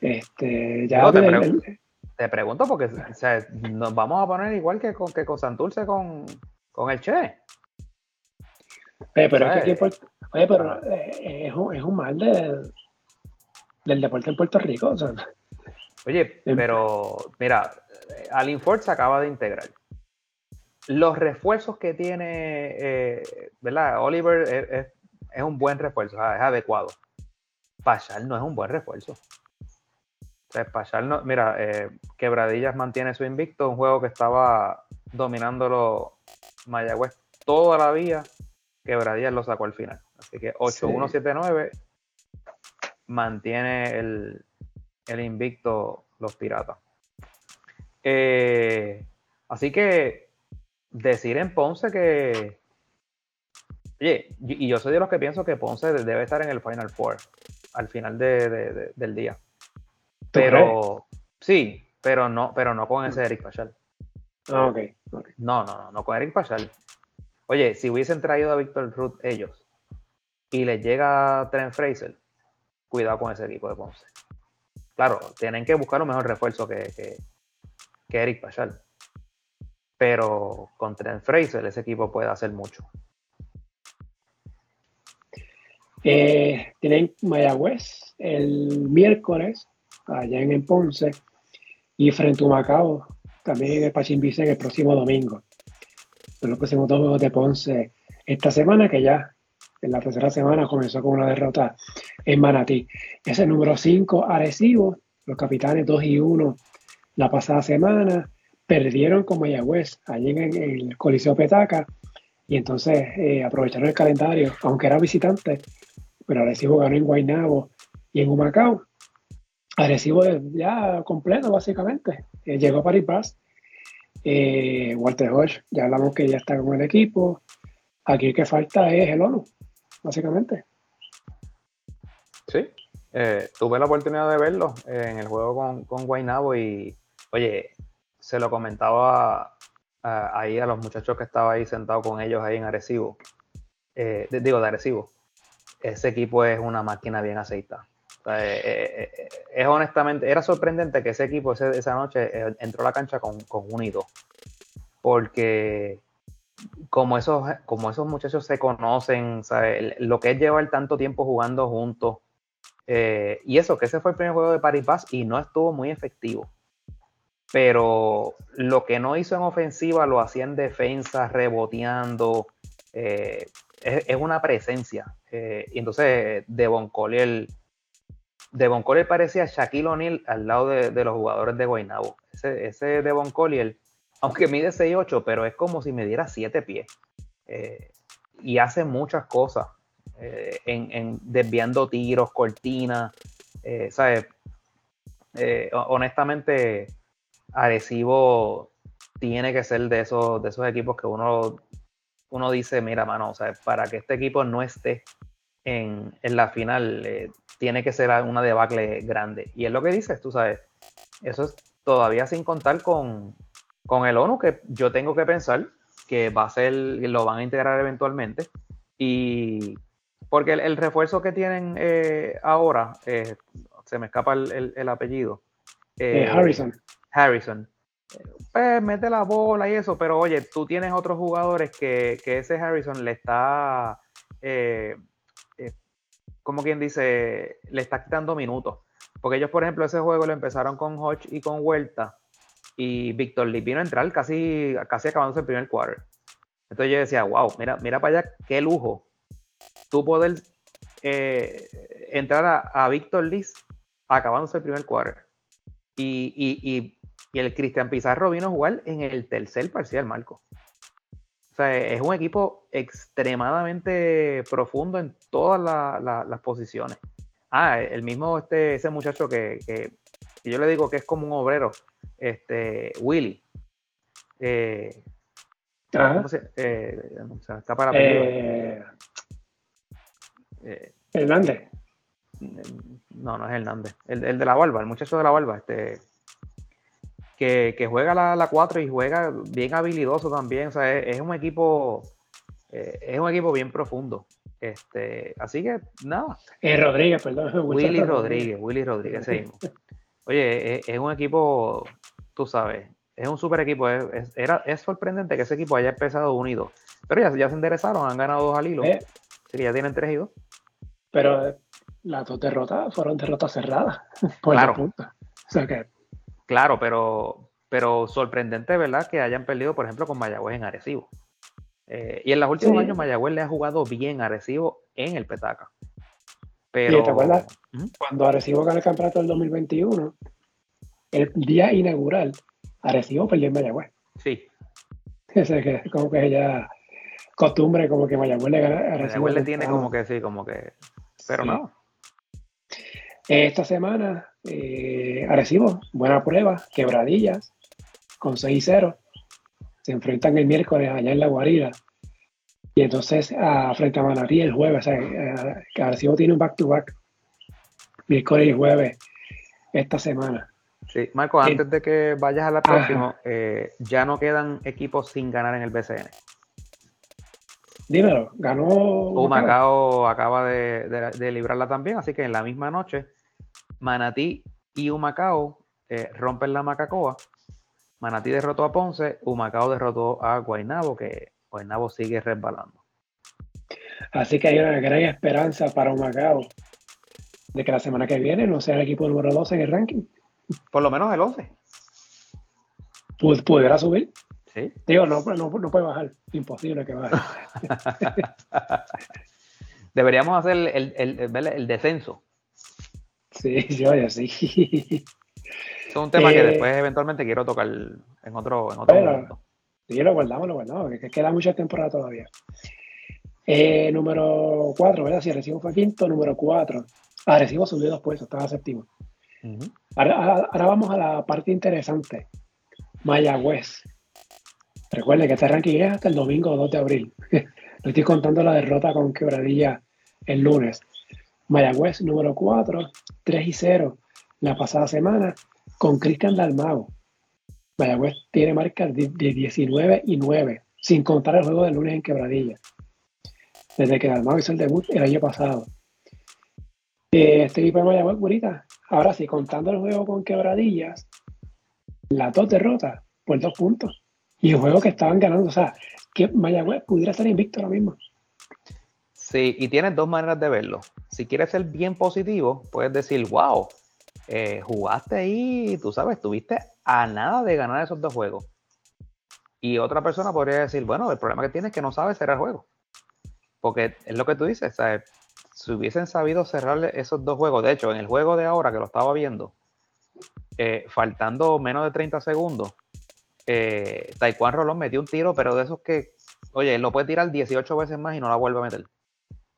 este, ya te, pregunto porque nos vamos a poner igual que con, que con Santurce con, con el Che. pero es que oye, pero eh, es, un, mal del deporte en Puerto Rico. Oye, em, pero mira, Alin Ford se acaba de integrar los refuerzos que tiene, eh, ¿verdad? Oliver es, un buen refuerzo, es adecuado. Pachal no es un buen refuerzo. Pachal no, mira, eh, Quebradillas mantiene su invicto, un juego que estaba dominándolo Mayagüez toda la vía, Quebradillas lo sacó al final. Así que 8-1-7-9 mantiene el, el, invicto los piratas. Eh, así que decir en Ponce que. Oye, y yo soy de los que pienso que Ponce debe estar en el Final Four al final del día. Pero sí, pero no, pero no con ese Eric Pachal. Ah, ok. No, no, no, no con Eric Pachal. Oye, si hubiesen traído a Víctor Ruth ellos y les llega Trent Fraser, cuidado con ese equipo de Ponce. Claro, tienen que buscar un mejor refuerzo que, que, que Eric Pachal. Pero con Trent Fraser ese equipo puede hacer mucho. Eh, tienen Mayagüez el miércoles, allá en Ponce, y frente a Macao, también en el Vicente el próximo domingo. Son los próximos dos de Ponce esta semana, que ya en la tercera semana comenzó con una derrota en Manatí. Es el número 5, Arecibo, los capitanes 2 y 1 la pasada semana perdieron con Mayagüez allí en, el Coliseo Petaca y entonces eh, aprovecharon el calendario, aunque era visitante, pero Arecibo ganó en Guaynabo y en Humacao. Arecibo ya completo básicamente, eh, llegó a Paris Bass. Eh, Walter Hodge, ya hablamos que ya está con el equipo. Aquí el que falta es el ONU, básicamente. Sí, tuve la oportunidad de verlo en el juego con, con Guaynabo y, oye, se lo comentaba ahí a los muchachos que estaba ahí sentado con ellos ahí en Arecibo. Eh, digo, de Arecibo. Ese equipo es una máquina bien aceitada. Eh, eh, es honestamente, era sorprendente que ese equipo esa noche entró a la cancha con, con un Porque como esos, como esos muchachos se conocen, lo que es llevar tanto tiempo jugando juntos. y eso, que ese fue el primer juego de Paris Bass y no estuvo muy efectivo pero lo que no hizo en ofensiva lo hacía en defensa, reboteando. Eh, es, una presencia. Eh, y entonces Devon Collier, Devon Collier parecía Shaquille O'Neal al lado de, los jugadores de Guaynabo. Ese, ese Devon Collier, aunque mide 6'8, pero es como si me diera 7 pies. Eh, y hace muchas cosas. En, en, desviando tiros, cortinas, ¿sabes? honestamente, Arecibo tiene que ser de esos, de esos equipos que uno, uno dice, mira, mano, o sea, para que este equipo no esté en, la final, eh, tiene que ser una debacle grande. Y es lo que dices, tú sabes, eso es todavía sin contar con, el ONU, que yo tengo que pensar que va a ser, lo van a integrar eventualmente. Y porque el, refuerzo que tienen eh, ahora, eh, se me escapa el, apellido. Harrison. Harrison. Pues mete la bola y eso, pero oye, tú tienes otros jugadores que, ese Harrison le está, eh, eh, como quien dice, le está quitando minutos. Porque ellos, por ejemplo, ese juego lo empezaron con Hodge y con Huerta, y Víctor Lee vino a entrar casi, casi acabándose el primer quarter. Entonces yo decía, wow, mira, mira para allá, qué lujo. Tú poder eh, entrar a, Víctor Lee acabándose el primer quarter. Y, y el Cristian Pizarro vino a jugar en el tercer parcial, Marco. O sea, es un equipo extremadamente profundo en todas las posiciones. Ah, el mismo este, ese muchacho que, que, yo le digo que es como un obrero, este, Willy. Eh, eh, o sea, está para eh, eh, Hernández. No, no es Hernández. El, el, de la barba, el muchacho de la barba, este. Que, que juega la, la 4 y juega bien habilidoso también. O sea, es, un equipo. Eh, es un equipo bien profundo. Este, así que nada. Eh, Rodríguez, perdón. Willy Rodríguez, Willy Rodríguez, seguimos. Oye, es, un equipo, tú sabes, es un super equipo. Es, era, es sorprendente que ese equipo haya empezado unido. Pero ya, ya se enderezaron, han ganado dos al hilo. Eh, sí, ya tienen tres y dos. Pero las dos derrotas fueron derrotas cerradas. claro. Claro, pero, pero sorprendente, ¿verdad? Que hayan perdido, por ejemplo, con Mayagüez en Arecibo. Eh, y en los últimos años Mayagüez le ha jugado bien a Arecibo en el Petaca. Pero... ¿Te acuerdas? Cuando Arecibo ganó el campeonato del 2021, el día inaugural, Arecibo perdió en Mayagüez. Sí. como que ya costumbre, como que Mayagüez le gana Arecibo. Mayagüez le tiene como que sí, como que... Pero no. Esta semana, eh, Arecibo, buena prueba, quebradillas, con 6-0 se enfrentan el miércoles allá en la guarida. Y entonces a, frente a Manatí el jueves, o sea, eh, Arecibo tiene un back-to-back, miércoles y jueves, esta semana. Sí, Marco, antes de que vayas a la próxima, eh, ya no quedan equipos sin ganar en el BCN. Dímelo, ganó. Humacao acaba de, librarla también, así que en la misma noche, Manatí y Humacao eh, rompen la Macacoa Manatí derrotó a Ponce, Humacao derrotó a Guainabo, que Guainabo sigue resbalando. Así que hay una gran esperanza para Humacao de que la semana que viene no sea el equipo número 12 en el ranking. Por lo menos el 11. ¿Pudiera subir? Sí. Digo, no, no, no puede bajar. Imposible que baje. Deberíamos hacer el, el, el, descenso. Sí, sí, oye, sí es un tema que eh, después eventualmente quiero tocar en otro, en otro momento. Sí, lo guardamos, lo guardamos, que queda mucha temporada todavía. Eh, número 4, ¿verdad? Si Recibo fue quinto, número 4. Ah, Recibo subió dos puestos, estaba séptimo. ahora, vamos a la parte interesante. Mayagüez. Recuerden que este ranking es hasta el domingo 2 de abril. No estoy contando la derrota con quebradilla el lunes. Mayagüez número 4, 3 y 0 la pasada semana con Cristian Dalmao. Mayagüez tiene marca de, 19 y 9, sin contar el juego del lunes en Quebradilla. Desde que Dalmao hizo el debut el año pasado. Eh, este equipo de Mayagüez, bonita. Ahora sí, contando el juego con Quebradillas, las dos derrotas por dos puntos. Y el juego que estaban ganando, o sea, que Mayagüez pudiera estar invicto ahora mismo. Sí, y tienes dos maneras de verlo. Si quieres ser bien positivo, puedes decir, wow, eh, jugaste ahí, tú sabes, estuviste a nada de ganar esos dos juegos. Y otra persona podría decir, bueno, el problema que tienes es que no sabes cerrar juego. Porque es lo que tú dices, ¿sabes? si hubiesen sabido cerrar esos dos juegos, de hecho, en el juego de ahora que lo estaba viendo, eh, faltando menos de 30 segundos, eh, Taekwondo Rolón metió un tiro, pero de esos que, oye, lo puede tirar 18 veces más y no la vuelve a meter.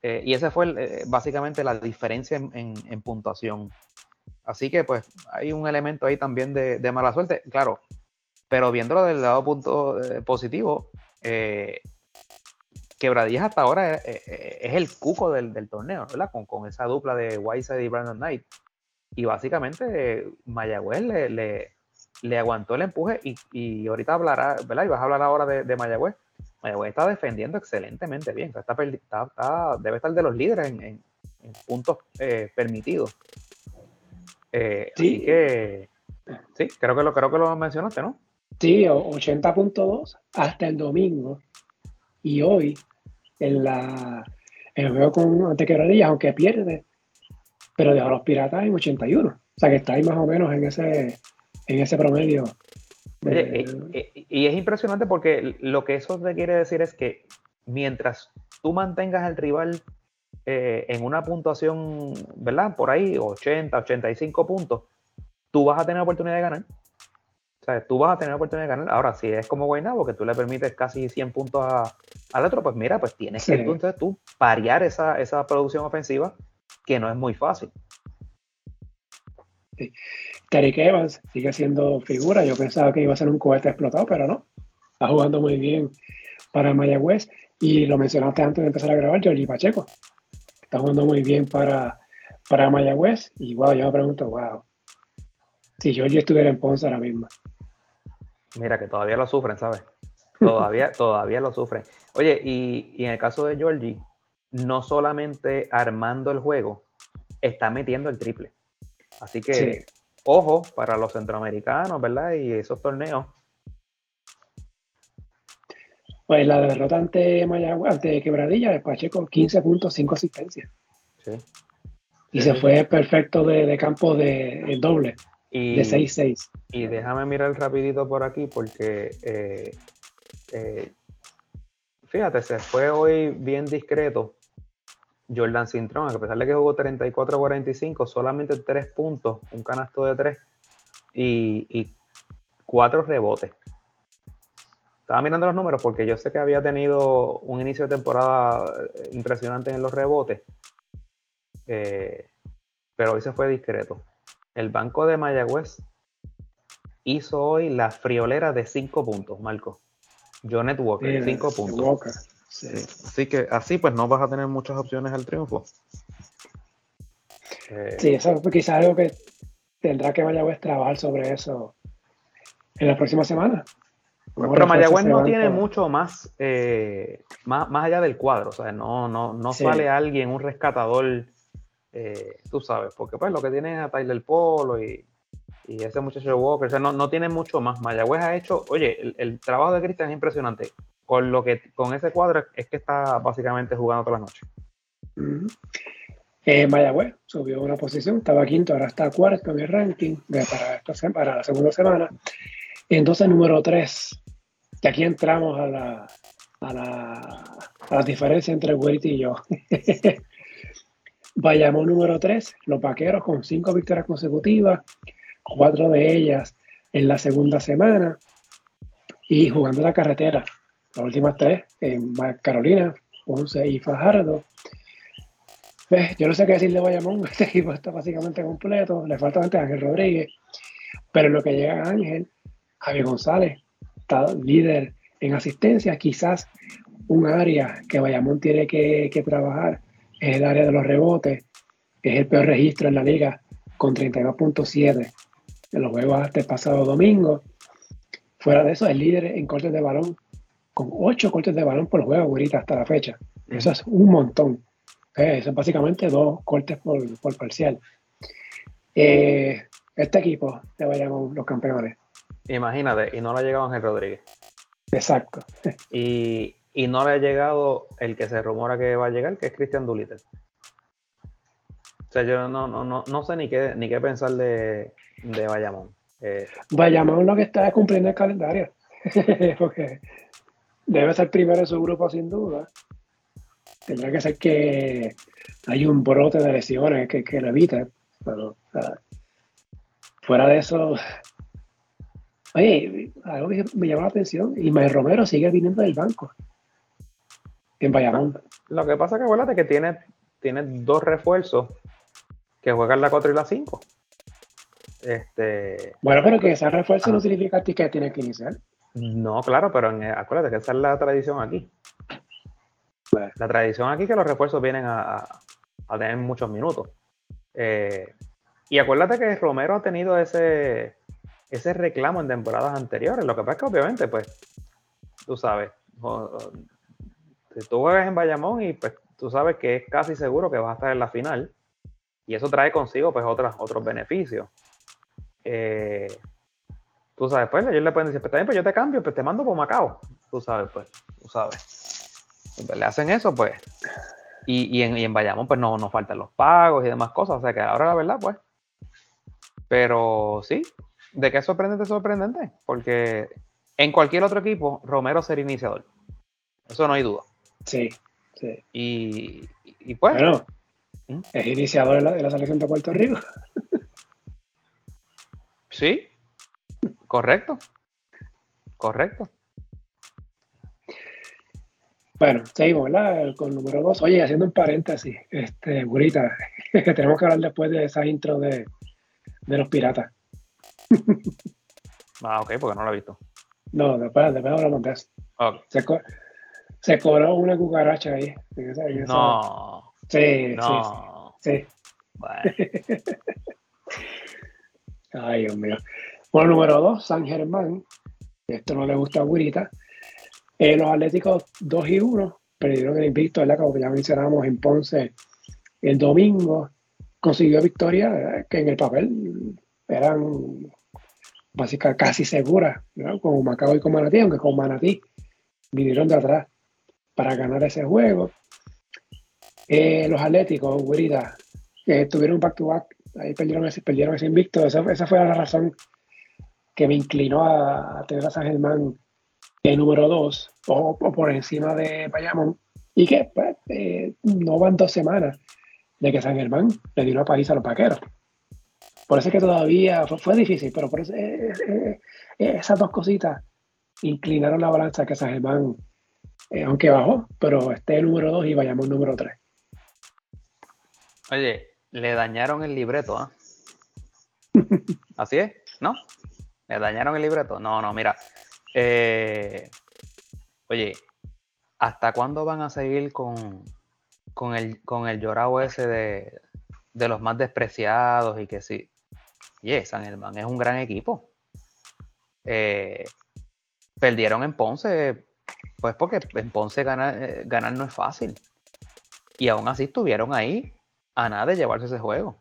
Eh, y ese fue básicamente la diferencia en puntuación. Así que pues hay un elemento ahí también de, mala suerte, claro. Pero viéndolo del lado punto eh, positivo, eh, Quebradillas hasta ahora es, el cuco del, torneo, ¿verdad? Con, esa dupla de Whiteside y Brandon Knight. Y básicamente Mayagüez le, le, aguantó el empuje y, ahorita hablará, ¿verdad? Y vas a hablar ahora de, Mayagüez. Mayagüez está defendiendo excelentemente bien. está, debe estar de los líderes en, puntos eh, permitidos. Eh, sí. que, sí, creo que, lo, creo que lo mencionaste, ¿no? Sí, 80.2 hasta el domingo. Y hoy, en la el juego con Antequeradilla, aunque pierde, pero dejó a los piratas en 81. O sea que está ahí más o menos en ese, en ese promedio. Eh, eh, y es impresionante porque lo que eso te quiere decir es que mientras tú mantengas al rival eh, en una puntuación, ¿verdad? Por ahí, 80, 85 puntos, tú vas a tener oportunidad de ganar. O sea, tú vas a tener oportunidad de ganar. Ahora, si es como Guaynabo, que tú le permites casi 100 puntos al otro, pues mira, pues tienes que entonces, tú parear esa, esa producción ofensiva que no es muy fácil. Sí. Evans sigue siendo figura. Yo pensaba que iba a ser un cohete explotado, pero no. Está jugando muy bien para Mayagüez. Y lo mencionaste antes de empezar a grabar, Jordi Pacheco. Está jugando muy bien para, para Mayagüez. Y wow, yo me pregunto, wow. Si Jordi estuviera en Ponce ahora mismo. Mira, que todavía lo sufren, ¿sabes? Todavía, todavía lo sufren. Oye, y, y en el caso de Georgie, no solamente armando el juego, está metiendo el triple. Así que, ojo para los centroamericanos, ¿verdad? Y esos torneos. Pues la derrota ante Mayagüez, ante Quebradilla, de Pacheco, 15 puntos, 5 asistencias. Sí. Y se fue perfecto de, campo de, doble, de 6-6. Y déjame mirar rapidito por aquí porque eh, eh, fíjate, se fue hoy bien discreto Jordan Cintrón, a pesar de que jugó 34-45, solamente 3 puntos, un canasto de 3 y, y 4 rebotes. Estaba mirando los números porque yo sé que había tenido un inicio de temporada eh, impresionante en los rebotes, eh, pero hoy se fue discreto. El banco de Mayagüez hizo hoy la friolera de 5 puntos, Marco. Jonet Walker, 5 puntos. Así que así pues no vas a tener muchas opciones al triunfo. Eh, sí, eso quizás algo que tendrá que Mayagüez trabajar sobre eso en la próxima semana. Pero Mayagüez no tiene mucho más, eh, más, más allá del cuadro, o sea, no, no, no sale alguien, un rescatador, eh, tú sabes, porque pues lo que tiene es a Tyler Polo y, y ese muchacho de Walker, o sea, no, no tiene mucho más. Mayagüez ha hecho, oye, el, el trabajo de Cristian es impresionante con lo que con ese cuadro es que está básicamente jugando toda la noche. Eh, Mayagüez subió una posición, estaba quinto, ahora está cuarto en el ranking para, esta, para la segunda semana. Entonces, número tres, y aquí entramos a la, a la, diferencia entre Wait y yo. Vayamos número tres, los vaqueros con cinco victorias consecutivas, cuatro de ellas en la segunda semana y jugando la carretera las últimas tres, en Carolina, Ponce y Fajardo. Yo no sé qué decir de Bayamón, este equipo está básicamente completo, le falta antes Ángel Rodríguez, pero en lo que llega Ángel, Javier González está líder en asistencia, quizás un área que Bayamón tiene que, trabajar es el área de los rebotes, que es el peor registro en la liga, con 32.7 en los juegos hasta el pasado domingo. Fuera de eso, el líder en cortes de balón con ocho cortes de balón por juego ahorita hasta la fecha. Eso es un montón. Eh, eso es básicamente dos cortes por, parcial. Eh, este equipo te vayamos los campeones. Imagínate, y no le ha llegado Ángel Rodríguez. Exacto. Y, no le ha llegado el que se rumora que va a llegar, que es Cristian Duliter. O sea, yo no, no, no, no sé ni qué, ni qué pensar de, de Bayamón. Eh, Bayamón lo que está es cumpliendo el calendario. Porque debe ser primero en su grupo sin duda. Tendrá que ser que hay un brote de lesiones que, que lo evite. Pero fuera de eso, oye, algo que me llama la atención, y May Romero sigue viniendo del banco en Bayamón. Lo que pasa es que acuérdate que tiene, tiene dos refuerzos que juegan la 4 y la 5. Este, bueno, pero que ese refuerzo no significa que tiene que iniciar. No, claro, pero acuérdate que esa es la tradición aquí. La tradición aquí es que los refuerzos vienen a, tener muchos minutos. Eh, y acuérdate que Romero ha tenido ese, ese reclamo en temporadas anteriores. Lo que pasa es que obviamente, pues, tú sabes, si tú juegas en Bayamón y pues tú sabes que es casi seguro que vas a estar en la final. Y eso trae consigo pues otras, otros beneficios. Eh, Tú sabes, pues ellos le pueden decir, pues también pues yo te cambio, pues te mando por Macao. Tú sabes, pues, tú sabes. le hacen eso, pues. Y, en, y en Bayamón, pues no nos faltan los pagos y demás cosas. O sea que ahora la verdad, pues. Pero sí, de qué es sorprendente, sorprendente. Porque en cualquier otro equipo, Romero sería iniciador. Eso no hay duda. Sí, sí. Y, y pues. Bueno, ¿Mm? es iniciador de la, de la selección de Puerto Rico. sí, Correcto. Correcto. Bueno, seguimos, ¿verdad? Con número dos. Oye, haciendo un paréntesis, este, Burita, que tenemos que hablar después de esa intro de, de los piratas. ah, ok, porque no lo he visto. No, después, después hablamos de eso. Se, se, cobró una cucaracha ahí. no. Sí, no. sí, sí. Ay, Dios mío. Bueno, número dos, San Germán. Esto no le gusta a Burita. Eh, los Atléticos 2 y 1 perdieron el invicto, ¿verdad? Como ya mencionamos en Ponce el domingo. Consiguió victoria que en el papel eran básicamente casi seguras, ¿no? Con Macao y con Manatí, aunque con Manatí vinieron de atrás para ganar ese juego. Eh, los Atléticos, Burita, que tuvieron un back-to-back, ahí perdieron ese, perdieron ese invicto. Esa, esa, fue la razón que me inclinó a, tener a San Germán en número 2 o, por encima de Bayamón. Y que pues, eh, no van dos semanas de que San Germán le dio una paliza a los vaqueros. Por eso es que todavía fue, difícil, pero por eso, eh, eh, esas dos cositas inclinaron la balanza que San Germán, aunque bajó, pero esté número 2 y Bayamón número 3. Oye, le dañaron el libreto, ¿ah? Así es, ¿no? Le dañaron el libreto. No, no, mira. Eh, oye, ¿hasta cuándo van a seguir con, con el, con el llorado ese de, los más despreciados y que sí? Oye, San Germán es un gran equipo. Eh, perdieron en Ponce, pues porque en Ponce ganar, eh, ganar no es fácil. Y aún así estuvieron ahí a nada de llevarse ese juego.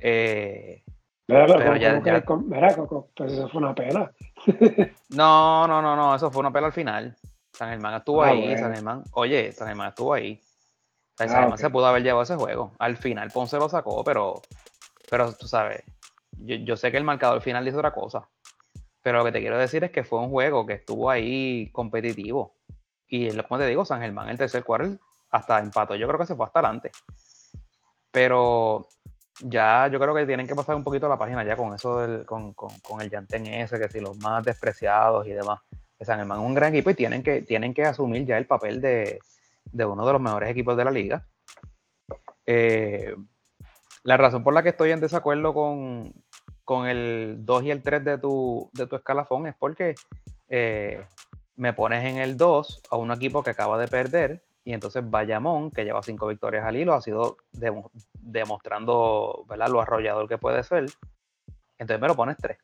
Eh, pero, ya, pues eso fue una pela. no, no, no, no, eso fue una pela al final. San Germán estuvo ah, ahí, San Germán, oye, San Germán estuvo ahí. San ah, Germán se pudo haber llevado ese juego. Al final Ponce lo sacó, pero, pero tú sabes, yo, yo sé que el marcador final dice otra cosa. Pero lo que te quiero decir es que fue un juego que estuvo ahí competitivo. Y como te digo, San Germán, el tercer cuarto hasta empató. Yo creo que se fue hasta adelante. Pero ya yo creo que tienen que pasar un poquito la página ya con eso del, con, el Yantén ese, que si los más despreciados y demás. Germán es un gran equipo y tienen que, tienen que asumir ya el papel de, uno de los mejores equipos de la liga. Eh, la razón por la que estoy en desacuerdo con, el 2 y el 3 de tu, de tu escalafón es porque eh, me pones en el 2 a un equipo que acaba de perder y entonces Bayamón, que lleva cinco victorias al hilo, ha sido demostrando ¿verdad? lo arrollador que puede ser. Entonces me lo pones tres.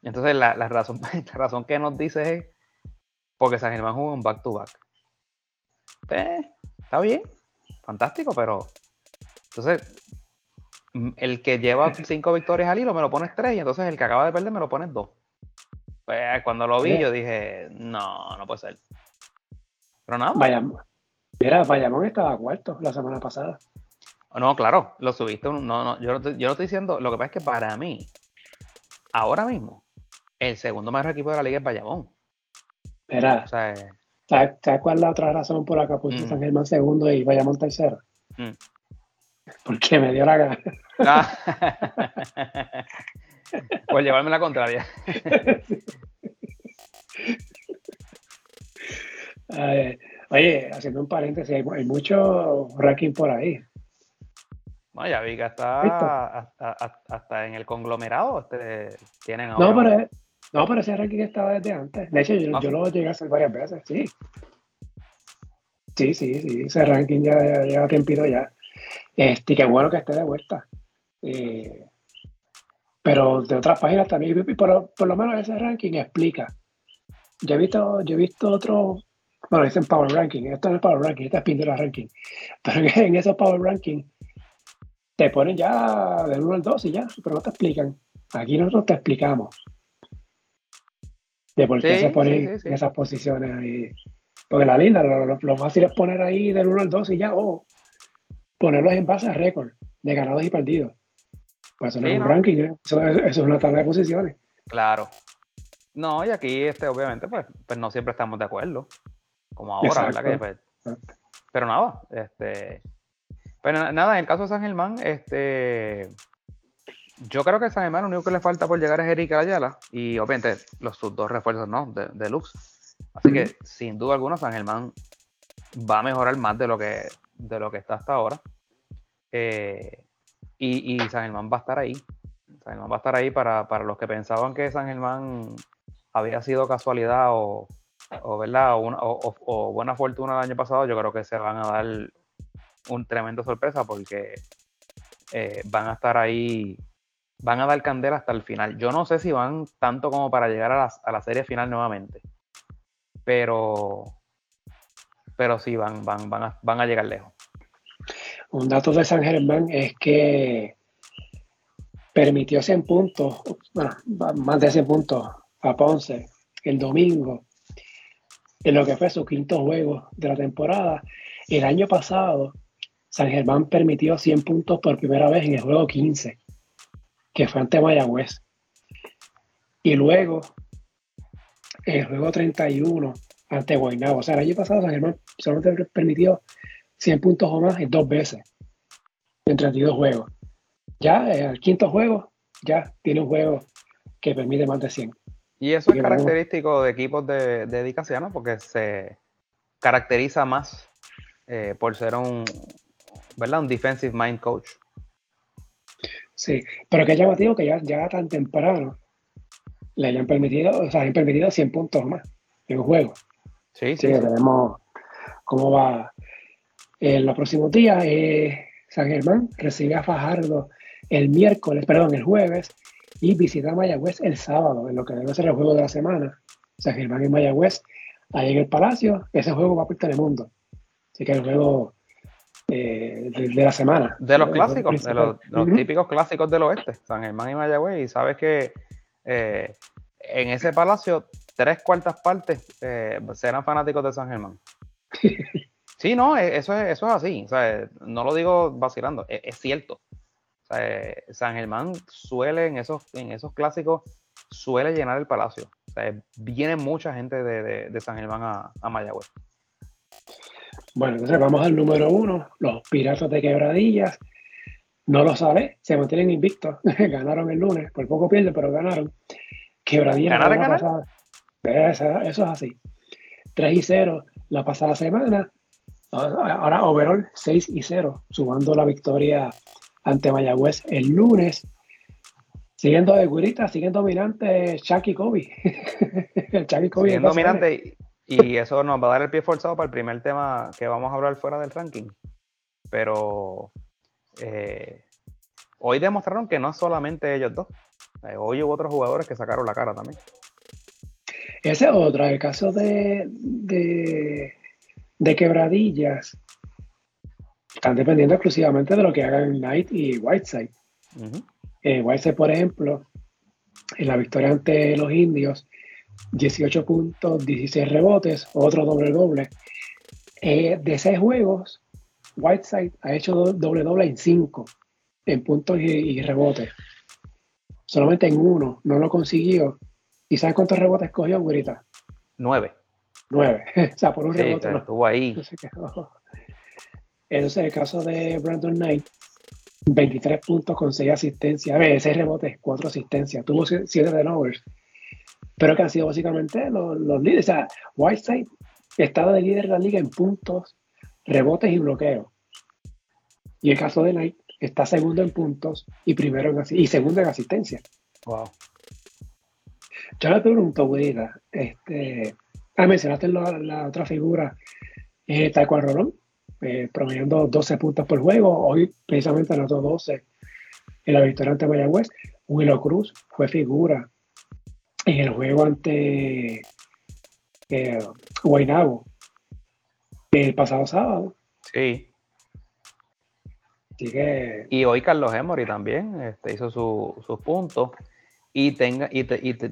Entonces la, razón, la razón que nos dice es porque San Germán jugó un back-to-back. Pues, está bien, fantástico, pero entonces mm, el que lleva cinco victorias al hilo me lo pones tres y entonces el que acaba de perder me lo pones dos. Pues cuando lo vi yo dije, no, no puede ser. Pero nada. Vaya, Mira, Bayamón estaba cuarto la semana pasada. No, claro, lo subiste. No, no, yo, no yo estoy diciendo. Lo que pasa es que para mí, ahora mismo, el segundo mejor equipo de la liga es Bayamón. Mira, ¿sabes, cuál es la otra razón por la que puse mm. San Germán segundo y Bayamón tercero? Mm. Porque me dio la gana. Ah. pues llevarme la contraria. Oye, haciendo un paréntesis, hay, mucho ranking por ahí. No, ya vi que está hasta, en el conglomerado. Este, tienen No, pero, no, pero ese ranking estaba desde antes. De hecho, yo, ah, lo llegué a hacer varias veces, sí. Sí, sí, sí. Ese ranking ya lleva tiempito ya. Este, qué bueno que esté de vuelta. Eh, pero de otras páginas también, por, por lo menos ese ranking explica. Yo he visto, yo he visto otros bueno, dicen Power Ranking, esto no es Power Ranking, esta es Pindora Ranking. Pero en esos Power Ranking te ponen ya del 1 al 2 y ya, pero no te explican. Aquí nosotros te explicamos de por qué se ponen en esas posiciones ahí. Porque la linda, lo, fácil es poner ahí del 1 al 2 y ya, o ponerlos en base a récord de ganados y perdidos. Pues eso no es un ranking, ¿eh? eso, es una tabla de posiciones. Claro. No, y aquí, este, obviamente, pues, pues no siempre estamos de acuerdo como ahora, ¿verdad? Pues, pero nada, este. Pero pues nada, en el caso de San Germán, este. Yo creo que San Germán lo único que le falta por llegar es Erika Ayala y obviamente los sus dos refuerzos, ¿no? De, Lux. Así que sin duda alguna San Germán va a mejorar más de lo que, de lo que está hasta ahora. Eh, y, San Germán va a estar ahí. San Germán va a estar ahí para, los que pensaban que San Germán había sido casualidad o, ¿verdad? O, buena fortuna el año pasado. Yo creo que se van a dar un tremendo sorpresa porque eh, van a estar ahí, van a dar candela hasta el final. Yo no sé si van tanto como para llegar a la, serie final nuevamente, pero, pero sí van, van, van, a, van a llegar lejos. Un dato de San Germán es que permitió 100 puntos, bueno, más de 100 puntos a Ponce el domingo, en lo que fue su quinto juego de la temporada. El año pasado, San Germán permitió 100 puntos por primera vez en el juego 15, que fue ante Mayagüez. Y luego, el juego 31 ante Guaynabo. O sea, el año pasado San Germán solamente permitió 100 puntos o más en dos veces en 32 juegos. Ya el quinto juego, ya tiene un juego que permite más de 100. Y eso es característico de equipos de, dedicación, porque se caracteriza más eh, por ser un, ¿verdad? Un defensive mind coach. Sí, pero que llamativo que ya, ya tan temprano le hayan permitido, o sea, han permitido 100 puntos más en un juego. Sí, sí. sí, Veremos cómo va en los próximos días, eh, San Germán recibe a Fajardo el miércoles, perdón, el jueves, y visita Mayagüez el sábado, en lo que debe ser el juego de la semana. San Germán y Mayagüez, ahí en el Palacio, ese juego va a el mundo. Así que el juego eh, de, la semana. De los clásicos, de los, típicos clásicos del oeste, San Germán y Mayagüez, y sabes que eh, en ese palacio tres cuartas partes serán fanáticos de San Germán. Sí, no, e, eso es, eso es así. no lo digo vacilando, e, es, cierto. Eh, San Germán suele, en esos, en esos clásicos, suele llenar el palacio. viene mucha gente de, San Germán a, a, Mayagüez. Bueno, entonces vamos al número uno, los Piratas de Quebradillas. No lo sabe, se mantienen invictos. ganaron el lunes, por poco pierden, pero ganaron. Quebradillas. ¿Ganaron, Eso, eso es así. 3 y 0 la pasada semana Ahora overall 6 y 0, sumando la victoria ante Mayagüez el lunes. Siguiendo de Gurita, siguen dominante Chucky Kobe. el Chucky Kobe. Siguen dominante y, eso nos va a dar el pie forzado para el primer tema que vamos a hablar fuera del ranking. Pero eh, hoy demostraron que no solamente ellos dos. Eh, hoy hubo otros jugadores que sacaron la cara también. Ese es otro, el caso de de quebradillas están dependiendo exclusivamente de lo que hagan Knight y Whiteside. Eh, Whiteside, por ejemplo, en la victoria ante los indios, 18 puntos, 16 rebotes, otro doble doble. Eh, de seis juegos, Whiteside ha hecho doble doble en cinco, en puntos y, rebotes. Solamente en uno no lo consiguió. ¿Y sabes cuántos rebotes cogió, Gurita? Nueve. 9. o sea, por un rebote. estuvo ahí. Entonces, el caso de Brandon Knight, 23 puntos con 6 asistencias. A ver, 6 rebotes, 4 asistencias. Tuvo 7 de novers. Pero que han sido básicamente los, los líderes. O sea, Whiteside estaba de líder de la liga en puntos, rebotes y bloqueos. Y el caso de Knight está segundo en puntos y primero en y segundo en asistencia. Wow. Yo le pregunto, Guida, este, Ah, mencionaste la, otra figura, eh, Taekwondo Rolón, eh, promediando 12 puntos por juego. Hoy precisamente anotó 12 en la victoria ante Mayagüez. Willow Cruz fue figura en el juego ante eh, Guaynabo el pasado sábado. Sí. Y hoy Carlos Emory también este, hizo sus puntos. Y, tenga, y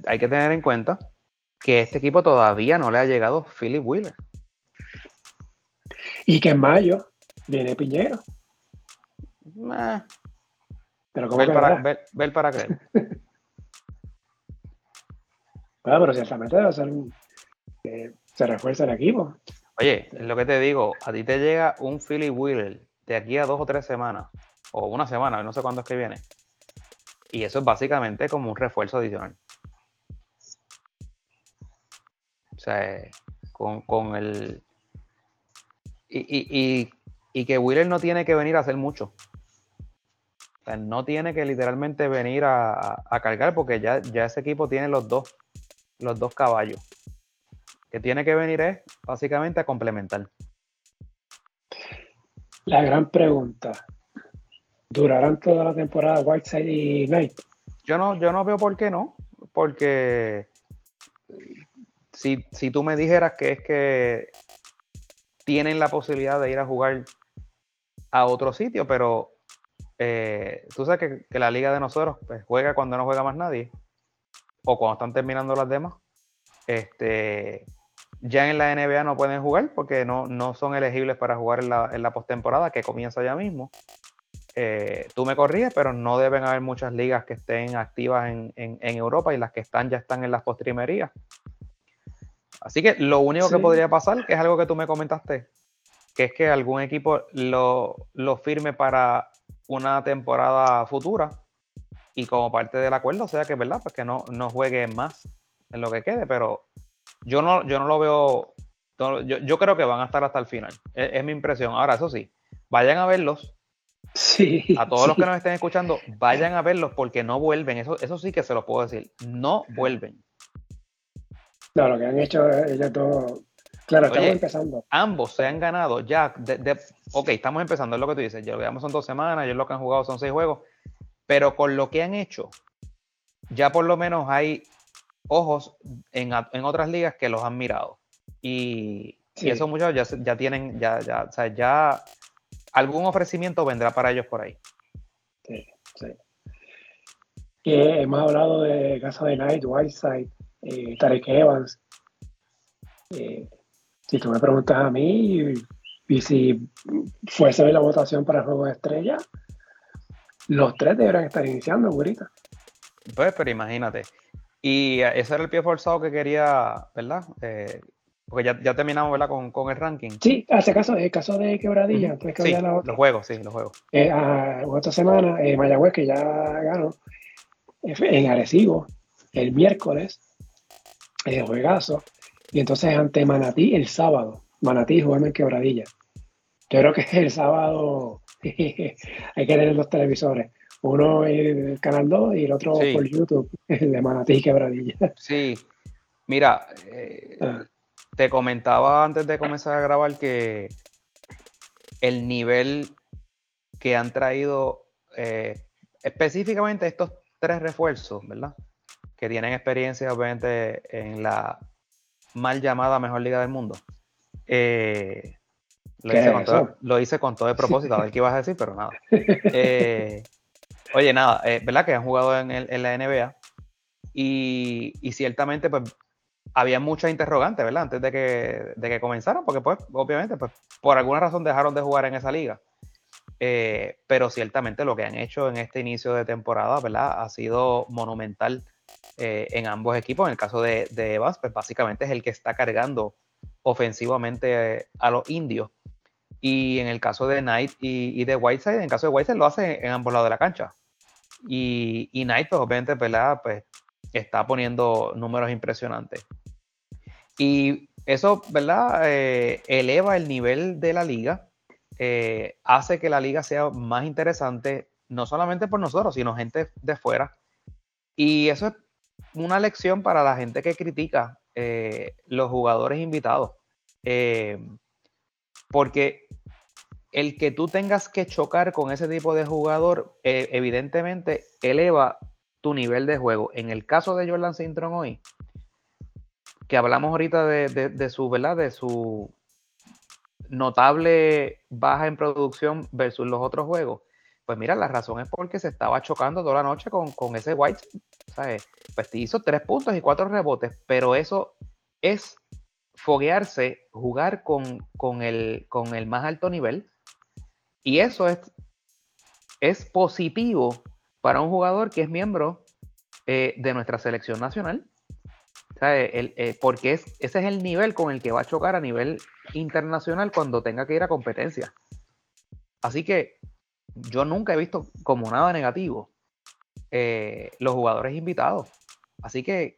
hay que tener en cuenta que este equipo todavía no le ha llegado Philip Wheeler. Y que en mayo viene Piñero. Pero ¿cómo ver, para, ver, para creer. bueno, pero ciertamente debe ser se refuerza el equipo. Oye, es lo que te digo, a ti te llega un Philip Wheeler de aquí a dos o tres semanas, o una semana, no sé cuándo es que viene. Y eso es básicamente como un refuerzo adicional. O sea, con, el. Y, y, y, que Wheeler no tiene que venir a hacer mucho. no tiene que literalmente venir a, cargar porque ya, ya ese equipo tiene los dos, los dos caballos. Que tiene que venir es básicamente a complementar. La gran pregunta, ¿durarán toda la temporada Whiteside y Knight? Yo no, yo no veo por qué no, porque si, si tú me dijeras que es que tienen la posibilidad de ir a jugar a otro sitio, pero eh, tú sabes que, la liga de nosotros pues, juega cuando no juega más nadie o cuando están terminando las demás. Este, ya en la NBA no pueden jugar porque no, no son elegibles para jugar en la, en la postemporada que comienza ya mismo. Eh, tú me corriges, pero no deben haber muchas ligas que estén activas en, Europa y las que están ya están en las postrimerías. Así que lo único que podría pasar, que es algo que tú me comentaste, que es que algún equipo lo, lo firme para una temporada futura y como parte del acuerdo, o sea que verdad, pues que no, no juegue más en lo que quede, pero yo no, yo no lo veo, yo, yo creo que van a estar hasta el final, es, mi impresión. Ahora, eso sí, vayan a verlos. Sí, a todos los que nos estén escuchando, vayan a verlos porque no vuelven, eso, eso sí que se los puedo decir, no vuelven. No, lo que han hecho ellos todos Claro, estamos empezando. Ambos se han ganado ya. De, ok, estamos empezando, es lo que tú dices. Ya lo que son dos semanas, ellos lo que han jugado son seis juegos. Pero con lo que han hecho, ya por lo menos hay ojos en, otras ligas que los han mirado. Y, esos muchachos ya, ya tienen, ya, ya, o sea, ya algún ofrecimiento vendrá para ellos por ahí. Sí, sí. hemos hablado de Casa de Knight, Whiteside, eh, Tarek Evans. Eh, si tú me preguntas a mí y, si fuese la votación para el juego de estrella, los tres deberían estar iniciando, ahorita. Pues, pero imagínate. Y ese era el pie forzado que quería, ¿verdad? Eh, porque ya, terminamos, ¿verdad? Con, el ranking. Sí, hace caso, el caso de Quebradilla. sí, los juegos, sí, los juegos. Eh, esta semana, eh, Mayagüez, que ya ganó, en Arecibo, el miércoles, el juegazo, y entonces ante Manatí el sábado. Manatí jugando en quebradilla. Yo creo que el sábado hay que tener dos televisores. Uno en el canal 2 y el otro por YouTube, el de Manatí y quebradilla. Sí. Mira, eh, ah. te comentaba antes de comenzar a grabar que el nivel que han traído eh, específicamente estos tres refuerzos, ¿verdad? Que tienen experiencia obviamente en la mal llamada mejor liga del mundo. Eh, lo, hice con todo, de propósito, a ver qué ibas a decir, pero nada. Eh, oye, nada, eh, ¿verdad? Que han jugado en, la NBA y, ciertamente, pues, había muchas interrogantes, ¿verdad? Antes de que, de que comenzaran, porque, pues, obviamente, pues, por alguna razón dejaron de jugar en esa liga. pero ciertamente lo que han hecho en este inicio de temporada, ¿verdad? Ha sido monumental eh, en ambos equipos. En el caso de, de, Evans, pues básicamente es el que está cargando ofensivamente eh, a los indios. Y en el caso de Knight y, de Whiteside, en el caso de Whiteside lo hace en ambos lados de la cancha. Y, y Knight, pues obviamente, Pues está poniendo números impresionantes. Y eso, ¿verdad? Eh, eleva el nivel de la liga, hace que la liga sea más interesante, no solamente por nosotros, sino gente de fuera. Y eso es una lección para la gente que critica eh, los jugadores invitados. Eh, porque el que tú tengas que chocar con ese tipo de jugador, eh, evidentemente eleva tu nivel de juego. En el caso de Jordan Sintron hoy, que hablamos ahorita de, su, ¿verdad? De su notable baja en producción versus los otros juegos. Pues mira, la razón es porque se estaba chocando toda la noche con, con ese White. ¿sabes? Pues te hizo tres puntos y cuatro rebotes, pero eso es foguearse, jugar con, el, con el más alto nivel. Y eso es, es positivo para un jugador que es miembro eh, de nuestra selección nacional. Eh, porque es, ese es el nivel con el que va a chocar a nivel internacional cuando tenga que ir a competencia. Así que yo nunca he visto como nada negativo eh, los jugadores invitados. Así que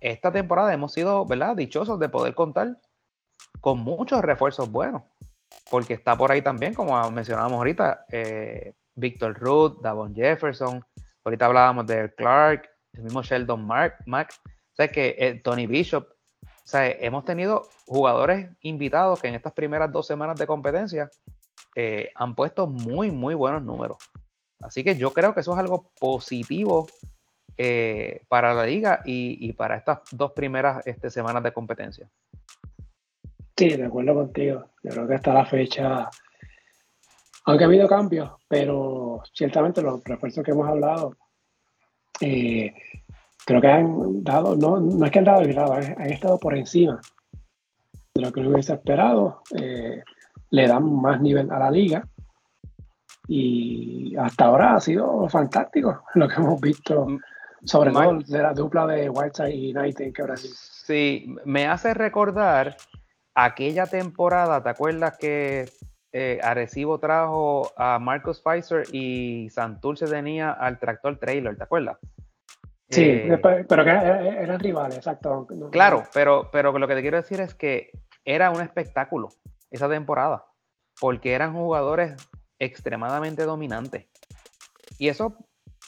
esta temporada hemos sido, ¿verdad? Dichosos de poder contar con muchos refuerzos buenos. Porque está por ahí también, como mencionábamos ahorita, eh, Víctor Root, Davon Jefferson, ahorita hablábamos de Clark, el mismo Sheldon Mark, Mac, o sea que eh, Tony Bishop, o sea, hemos tenido jugadores invitados que en estas primeras dos semanas de competencia eh, han puesto muy, muy buenos números. Así que yo creo que eso es algo positivo eh, para la liga y, para estas dos primeras este, semanas de competencia. Sí, de acuerdo contigo. Yo creo que hasta la fecha, aunque ha habido cambios, pero ciertamente los refuerzos que hemos hablado, eh, creo que han dado, no, no es que han dado el grado, han, estado por encima de lo que hubiese esperado. Le dan más nivel a la liga y hasta ahora ha sido fantástico lo que hemos visto, sobre todo de la dupla de Whiteside y United que ahora sí. Sí, me hace recordar aquella temporada, ¿te acuerdas que eh, Arecibo trajo a Marcus Pfizer y Santurce tenía al tractor trailer, ¿te acuerdas? Sí, eh, pero que eran rivales, exacto. Claro, pero, pero lo que te quiero decir es que era un espectáculo esa temporada, porque eran jugadores extremadamente dominante. Y eso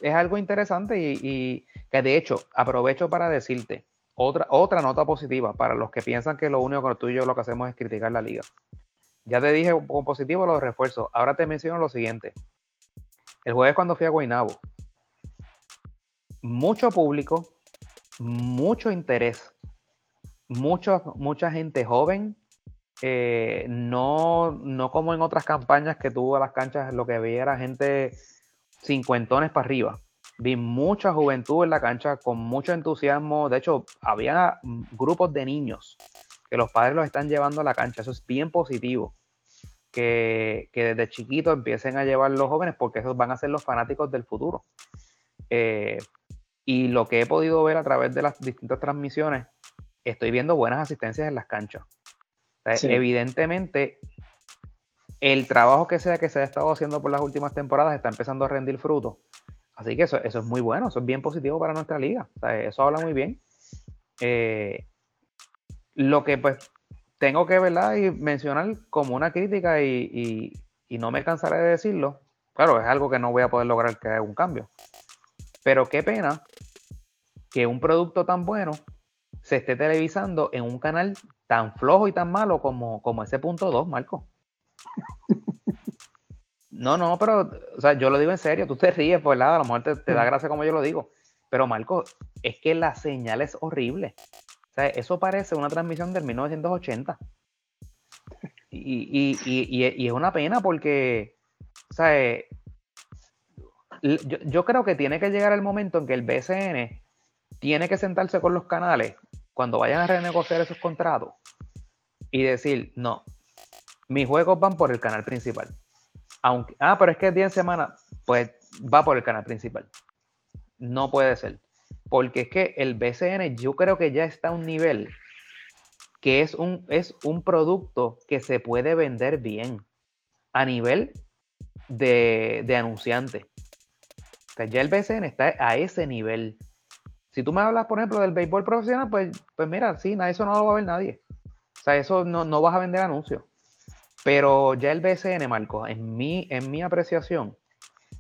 es algo interesante y, que de hecho aprovecho para decirte otra, otra nota positiva para los que piensan que lo único que tú y yo lo que hacemos es criticar la liga. Ya te dije con positivo los refuerzos. Ahora te menciono lo siguiente. El jueves cuando fui a Guaynabo, mucho público, mucho interés, mucho, mucha gente joven eh, no, no como en otras campañas que tuvo a las canchas, lo que vi era gente cincuentones para arriba. Vi mucha juventud en la cancha con mucho entusiasmo. De hecho, había grupos de niños que los padres los están llevando a la cancha. Eso es bien positivo. Que, desde chiquitos empiecen a llevar los jóvenes porque esos van a ser los fanáticos del futuro. Eh, y lo que he podido ver a través de las distintas transmisiones, estoy viendo buenas asistencias en las canchas. Evidentemente, el trabajo que sea que se ha estado haciendo por las últimas temporadas está empezando a rendir fruto. Así que eso, eso es muy bueno, eso es bien positivo para nuestra liga. eso habla muy bien. Eh, lo que pues tengo que ¿verdad? y mencionar como una crítica y, no me cansaré de decirlo. Claro, es algo que no voy a poder lograr que haga un cambio. Pero qué pena que un producto tan bueno se esté televisando en un canal tan flojo y tan malo como, como ese punto 2, Marco. No, no, pero, o sea, yo lo digo en serio, tú te ríes, pues, A lo mejor te, da gracia como yo lo digo. Pero, Marco, es que la señal es horrible. O sea, eso parece una transmisión del 1980. Y, y es una pena porque, o sea, eh, yo, yo, creo que tiene que llegar el momento en que el BCN tiene que sentarse con los canales cuando vayan a renegociar esos contratos y decir, no, mis juegos van por el canal principal. Aunque, ah, pero es que es 10 semanas, pues va por el canal principal. No puede ser. Porque es que el BCN yo creo que ya está a un nivel que es un, es un producto que se puede vender bien a nivel de, de anunciante. ya el BCN está a ese nivel. Si tú me hablas, por ejemplo, del béisbol profesional, pues, pues mira, sí, eso no lo va a ver nadie. O sea, eso no, no vas a vender anuncios. Pero ya el BCN, Marco, en mi, en mi apreciación,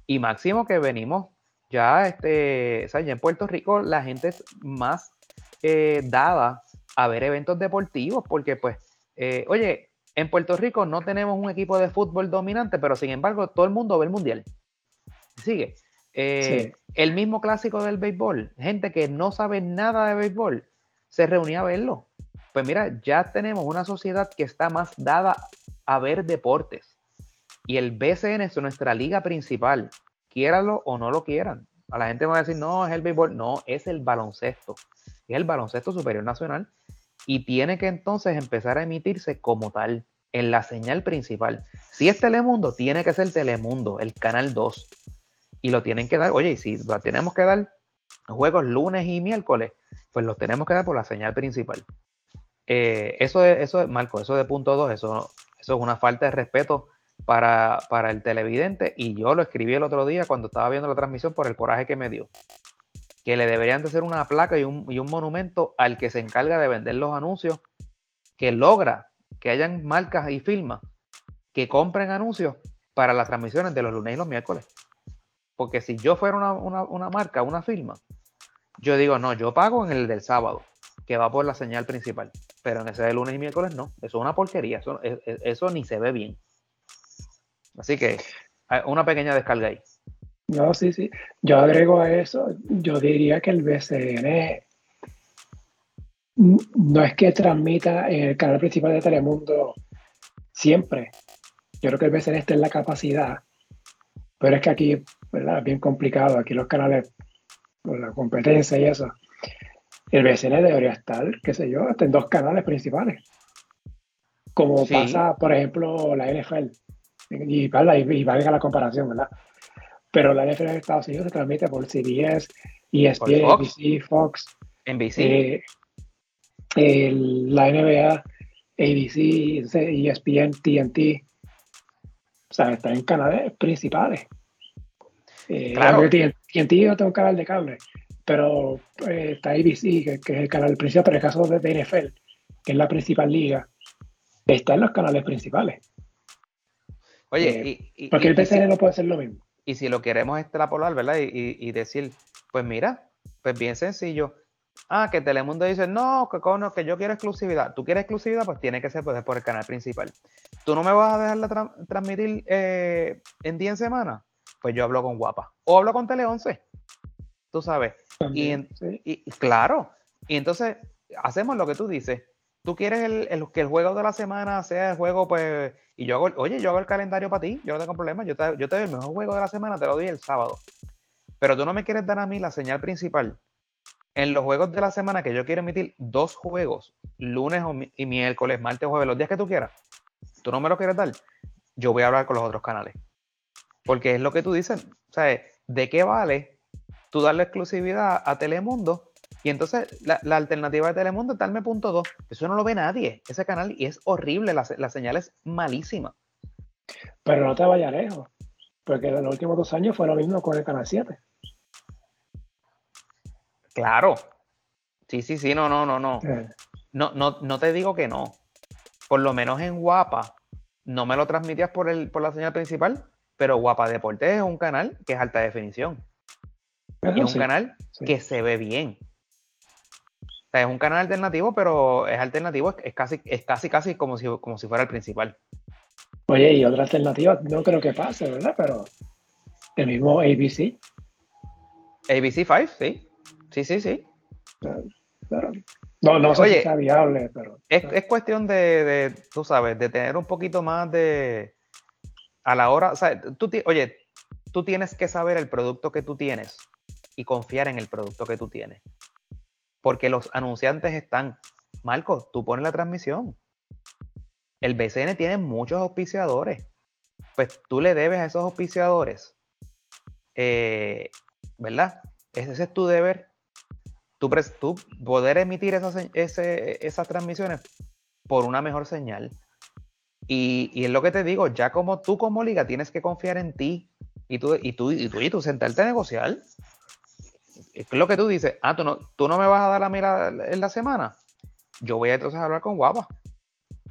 y máximo que venimos ya, este, o sea, ya en Puerto Rico la gente es más eh, dada a ver eventos deportivos, porque pues, eh, oye, en Puerto Rico no tenemos un equipo de fútbol dominante, pero sin embargo todo el mundo ve el mundial. Sigue. Eh, el mismo clásico del béisbol, gente que no sabe nada de béisbol, se reunía a verlo. Pues mira, ya tenemos una sociedad que está más dada a ver deportes. Y el BCN es nuestra liga principal, quiéralo o no lo quieran. A la gente va a decir, no, es el béisbol. No, es el baloncesto. Es el baloncesto superior nacional. Y tiene que entonces empezar a emitirse como tal, en la señal principal. Si es Telemundo, tiene que ser Telemundo, el canal 2 y lo tienen que dar, oye, y si tenemos que dar juegos lunes y miércoles, pues los tenemos que dar por la señal principal. Eh, eso, es, eso Marco, eso de punto 2, eso, eso es una falta de respeto para, el televidente y yo lo escribí el otro día cuando estaba viendo la transmisión por el coraje que me dio. Que le deberían de hacer una placa y un, y un monumento al que se encarga de vender los anuncios, que logra que hayan marcas y firmas que compren anuncios para las transmisiones de los lunes y los miércoles. Porque si yo fuera una, marca, una firma, yo digo, no, yo pago en el del sábado, que va por la señal principal. Pero en ese de lunes y miércoles no. Eso es una porquería. Eso, eso ni se ve bien. Así que una pequeña descarga ahí. No, sí, sí. Yo agrego a eso, yo diría que el BCN no es que transmita en el canal principal de Telemundo siempre. Yo creo que el BCN está en la capacidad, pero es que aquí, ¿verdad? Bien complicado. Aquí los canales, con la competencia y eso. El BCN debería estar, qué sé yo, hasta en dos canales principales. Como pasa, por ejemplo, la NFL. Y, y, valga la comparación, ¿verdad? Pero la NFL de Estados Unidos se transmite por CBS, ESPN, ABC, Fox, NBC. Eh, la NBA, ABC, ESPN, TNT. O sea, está en canales principales. Eh, claro. TNT no tengo un canal de cable, pero eh, está ABC, que, es el canal principal, pero en el caso de, de NFL, que es la principal liga, está en los canales principales. Oye, eh, y, porque el PCN no puede ser lo mismo. Y si lo queremos extrapolar, ¿verdad? Y, decir, pues mira, pues bien sencillo. Ah, que Telemundo dice, no, que, que yo quiero exclusividad. ¿Tú quieres exclusividad? Pues tiene que ser pues, por el canal principal. ¿Tú no me vas a dejar transmitir eh, en 10 semanas? Pues yo hablo con Guapa. O hablo con Tele 11. Tú sabes. y, y, claro. Y entonces hacemos lo que tú dices tú quieres el, que el juego de la semana sea el juego, pues, y yo hago, oye, yo hago el calendario para ti, yo no tengo problema, yo te, yo te doy el mejor juego de la semana, te lo doy el sábado. Pero tú no me quieres dar a mí la señal principal. En los juegos de la semana que yo quiero emitir dos juegos, lunes y miércoles, martes o jueves, los días que tú quieras, tú no me lo quieres dar, yo voy a hablar con los otros canales. Porque es lo que tú dices, o sea, ¿de qué vale tú darle exclusividad a Telemundo y entonces la, alternativa de Telemundo es darme punto 2. Eso no lo ve nadie, ese canal, y es horrible, la, señal es malísima. Pero no te vayas lejos, porque en los últimos dos años fue lo mismo con el canal 7. Claro. Sí, sí, sí, no, no, no, no. No, no, no te digo que no. Por lo menos en Guapa, no me lo transmitías por, el, por la señal principal, pero Guapa Deportes es un canal que es alta definición. es un canal que se ve bien es un canal alternativo, pero es alternativo, es casi, es casi, casi como si, como si fuera el principal. Oye, y otra alternativa, no creo que pase, ¿verdad? Pero el mismo ABC. ABC 5, sí. Sí, sí, sí. no, no sé si sea viable, pero. Es, es cuestión de, de, tú sabes, de tener un poquito más de. A la hora. Oye, tú tienes que saber el producto que tú tienes y confiar en el producto que tú tienes porque los anunciantes están, Marco, tú pones la transmisión. El BCN tiene muchos auspiciadores. Pues tú le debes a esos auspiciadores, eh, ¿verdad? Ese es tu deber. Tú, tú poder emitir esas, esas transmisiones por una mejor señal. Y, y, es lo que te digo, ya como tú como liga tienes que confiar en ti y tú, y tú, y tú, y tú sentarte a negociar es lo que tú dices, ah, tú no, tú no me vas a dar la mira en la semana. Yo voy entonces a hablar con Guapa.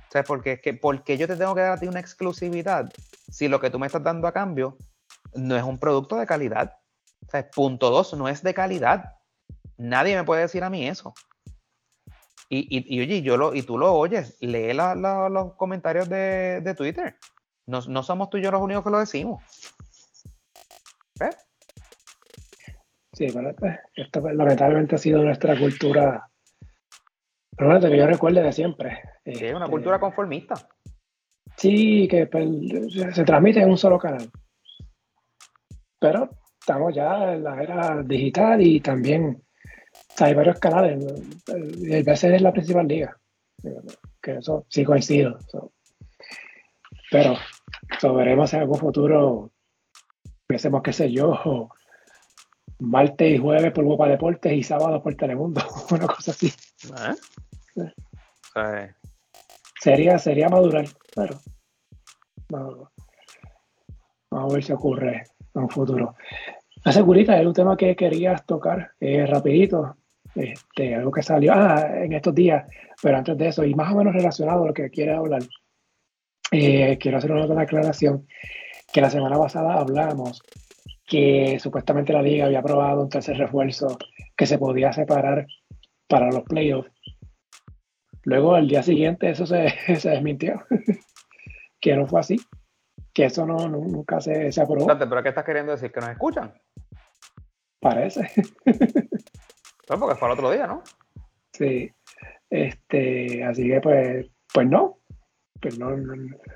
Sea, porque es que, porque yo te tengo que dar a ti una exclusividad si lo que tú me estás dando a cambio no es un producto de calidad. Sea, punto dos, no es de calidad. Nadie me puede decir a mí eso. Y, y, oye, yo lo, y tú lo oyes, lee los comentarios de, Twitter. No, no, somos tú y yo los únicos que lo decimos. ¿Ves? Sí, pero esto pues, lamentablemente ha sido nuestra cultura, pero bueno, que yo recuerde de siempre. es una cultura este, conformista. Sí, que pues, se transmite en un solo canal. Pero estamos ya en la era digital y también hay varios canales. El BC es la principal liga. Que eso sí coincido. Pero veremos en algún futuro, pensemos, qué sé yo, martes y jueves por Boca Deportes y sábado por Telemundo, una cosa así. ¿Eh? Sería, sería madurar, pero vamos, a ver si ocurre en un futuro. La seguridad es un tema que querías tocar eh, rapidito, este, algo que salió ah, en estos días, pero antes de eso, y más o menos relacionado a lo que quieres hablar, eh, quiero hacer una aclaración que la semana pasada hablamos que supuestamente la liga había aprobado un tercer refuerzo que se podía separar para los playoffs. Luego, al día siguiente, eso se, se desmintió, que no fue así, que eso no, nunca se, se aprobó. ¿Pero qué estás queriendo decir? ¿Que nos escuchan? Parece. Pues porque fue el otro día, ¿no? Sí. Este, así que pues, pues no. Pues no,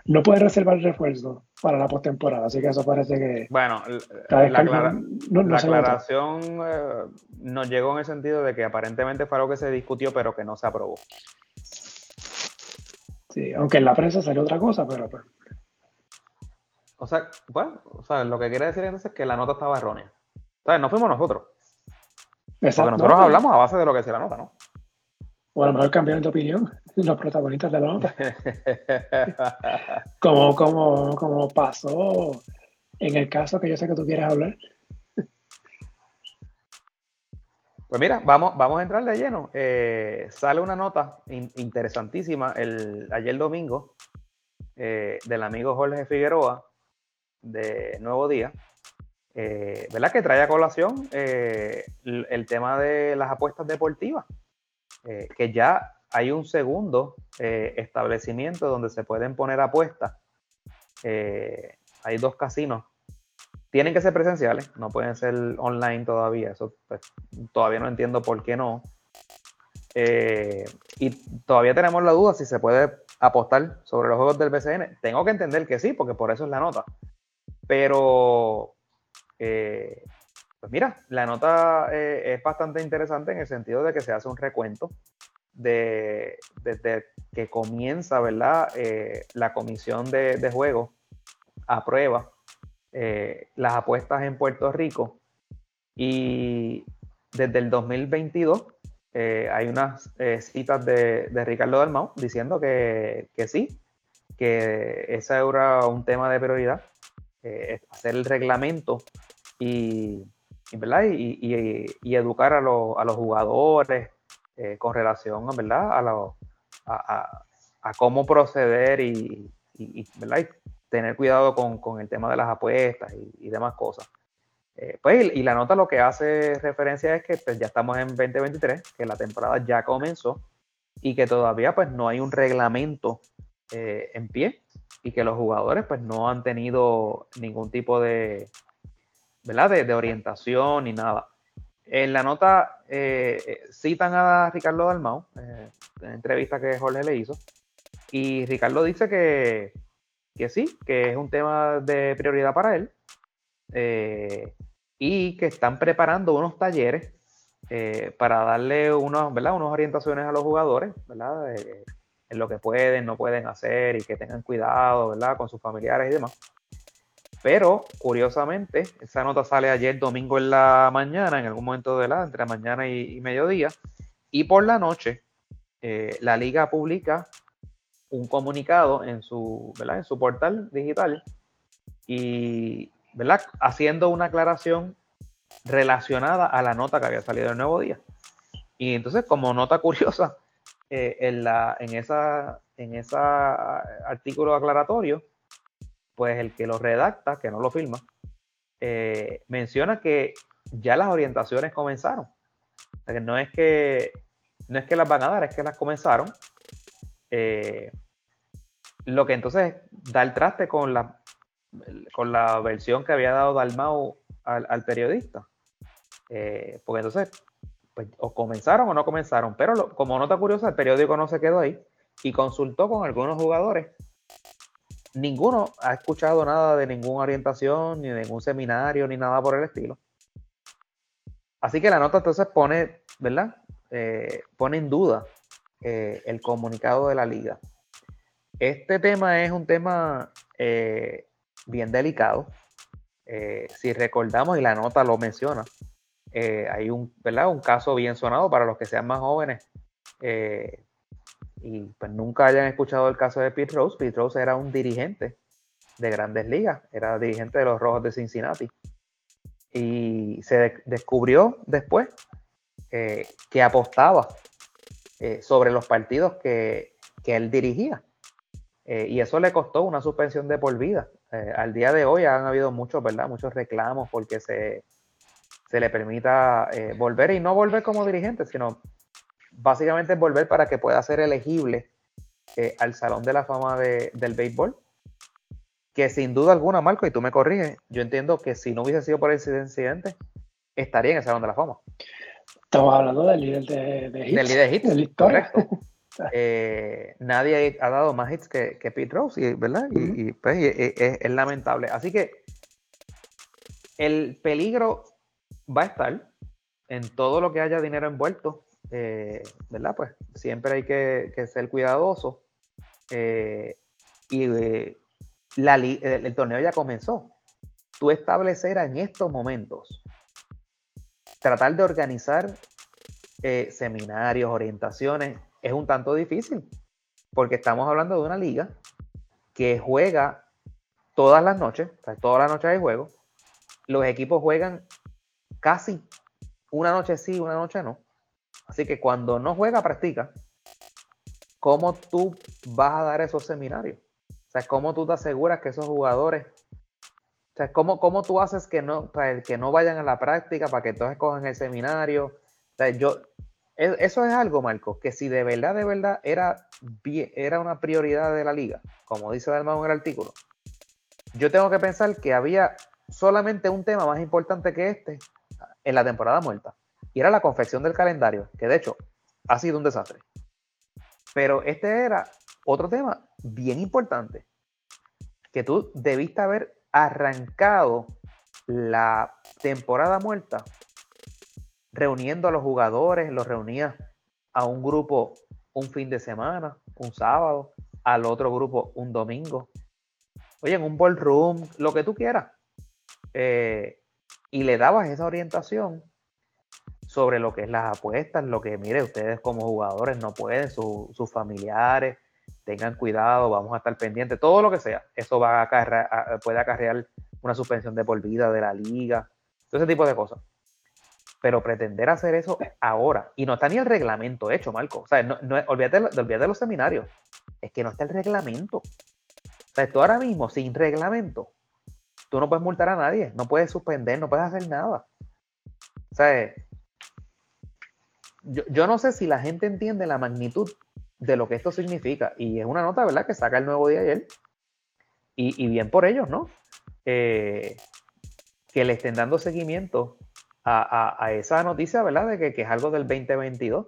no, puede reservar refuerzo para la postemporada, así que eso parece que. Bueno, la, aclaración eh, nos llegó en el sentido de que aparentemente fue algo que se discutió, pero que no se aprobó. Sí, aunque en la prensa salió otra cosa, pero. Pues. O sea, bueno, o sea, lo que quiere decir entonces es que la nota estaba errónea. O sea, no fuimos nosotros. Exacto. Porque nosotros hablamos a base de lo que se la nota, ¿no? O a lo mejor cambiaron de opinión los protagonistas de la nota. como, como, como pasó en el caso que yo sé que tú quieres hablar. Pues mira, vamos, vamos a entrar de lleno. Eh, sale una nota interesantísima el, ayer domingo eh, del amigo Jorge Figueroa de Nuevo Día, eh, ¿verdad? Que trae a colación el, tema de las apuestas deportivas, que ya hay un segundo establecimiento donde se pueden poner apuestas. hay dos casinos tienen que ser presenciales, no pueden ser online todavía. Eso pues, todavía no entiendo por qué no. Eh, y todavía tenemos la duda si se puede apostar sobre los juegos del BCN. Tengo que entender que sí, porque por eso es la nota. Pero, eh, pues mira, la nota eh, es bastante interesante en el sentido de que se hace un recuento de, desde que comienza, ¿verdad? la comisión de, de juegos aprueba eh, las apuestas en Puerto Rico. Y desde el 2022 eh, hay unas eh, citas de, Ricardo Dalmau diciendo que, sí, que ese era un tema de prioridad, hacer el reglamento y, ¿verdad? y, educar a, los jugadores con relación ¿verdad? A, a, cómo proceder y, ¿verdad? tener cuidado con, el tema de las apuestas y, demás cosas. Eh, pues, y, la nota lo que hace referencia es que pues, ya estamos en 2023, que la temporada ya comenzó y que todavía pues no hay un reglamento eh, en pie y que los jugadores pues no han tenido ningún tipo de, ¿verdad? de, orientación ni nada. En la nota eh, citan a Ricardo Dalmau, en la entrevista que Jorge le hizo, y Ricardo dice que, que sí, que es un tema de prioridad para él eh, y que están preparando unos talleres eh, para darle unos, unas orientaciones a los jugadores ¿verdad? En lo que pueden, no pueden hacer y que tengan cuidado ¿verdad? con sus familiares y demás. Pero curiosamente, esa nota sale ayer domingo en la mañana, en algún momento de la, entre mañana y, mediodía, y por la noche eh, la liga publica un comunicado en su, en su portal digital y ¿verdad? haciendo una aclaración relacionada a la nota que había salido el nuevo día. Y entonces, como nota curiosa, eh, en, la, en, esa, en esa artículo aclaratorio, pues el que lo redacta, que no lo firma, eh, menciona que ya las orientaciones comenzaron. no es que no es que las van a dar, es que las comenzaron eh, lo que entonces da el traste con la, con la versión que había dado Dalmau al, periodista. Eh, porque entonces, pues, o comenzaron o no comenzaron. Pero como nota curiosa, el periódico no se quedó ahí y consultó con algunos jugadores. Ninguno ha escuchado nada de ninguna orientación, ni de ningún seminario, ni nada por el estilo. Así que la nota entonces pone, ¿verdad? Eh, pone en duda el comunicado de la liga. Este tema es un tema eh, bien delicado. Eh, si recordamos, y la nota lo menciona, eh, hay un, ¿verdad? un caso bien sonado para los que sean más jóvenes y pues nunca hayan escuchado el caso de Pete Rose. Pete Rose era un dirigente de grandes ligas, era dirigente de los Rojos de Cincinnati. Y se descubrió después que apostaba sobre los partidos que, que él dirigía. Eh, y eso le costó una suspensión de por vida. Eh, al día de hoy han habido muchos, ¿verdad? Muchos reclamos porque se, se le permita eh, volver y no volver como dirigente, sino básicamente volver para que pueda ser elegible al Salón de la Fama del Béisbol. Que sin duda alguna, Marco, y tú me corriges, yo entiendo que si no hubiese sido por ese incidente, estaría en el Salón de la Fama. Estamos hablando del líder de, de hits. Del líder de hits, correcto. Eh, nadie ha dado más hits que, Pete Rose, ¿verdad? Y, pues, es, lamentable. Así que el peligro va a estar en todo lo que haya dinero envuelto, eh, ¿verdad? Pues siempre hay que, ser cuidadoso. Eh, y la, el, torneo ya comenzó. Tú establecer en estos momentos, tratar de organizar seminarios, orientaciones, es un tanto difícil, porque estamos hablando de una liga que juega todas las noches, o sea, todas las noches hay juego, los equipos juegan casi una noche sí, una noche no. Así que cuando no juega, practica. ¿Cómo tú vas a dar esos seminarios? O sea, ¿cómo tú te aseguras que esos jugadores, o sea, ¿cómo, cómo tú haces que no, que no vayan a la práctica para que todos cojan el seminario? O sea, yo, eso es algo, Marco, que si de verdad, de verdad era, era una prioridad de la liga, como dice Dalmau en el artículo, yo tengo que pensar que había solamente un tema más importante que este en la temporada muerta, y era la confección del calendario, que de hecho ha sido un desastre. Pero este era otro tema bien importante, que tú debiste haber arrancado la temporada muerta reuniendo a los jugadores, los reunía a un grupo un fin de semana, un sábado, al otro grupo un domingo. Oye, en un ballroom, lo que tú quieras. Eh, y le dabas esa orientación sobre lo que es las apuestas, lo que, mire, ustedes como jugadores no pueden, sus familiares, tengan cuidado, vamos a estar pendientes, todo lo que sea. Eso va a puede acarrear una suspensión de por vida de la liga, todo ese tipo de cosas. Pero pretender hacer eso ahora, y no está ni el reglamento hecho, Marco. O sea, no, olvídate, de los seminarios. Es que no está el reglamento. O sea, tú ahora mismo, sin reglamento, tú no puedes multar a nadie, no puedes suspender, no puedes hacer nada. O sea, yo, yo no sé si la gente entiende la magnitud de lo que esto significa. Y es una nota, ¿verdad?, que saca el nuevo día ayer. Y, y bien por ellos, ¿no? Eh, que le estén dando seguimiento a, esa noticia, ¿verdad? De que, es algo del 2022,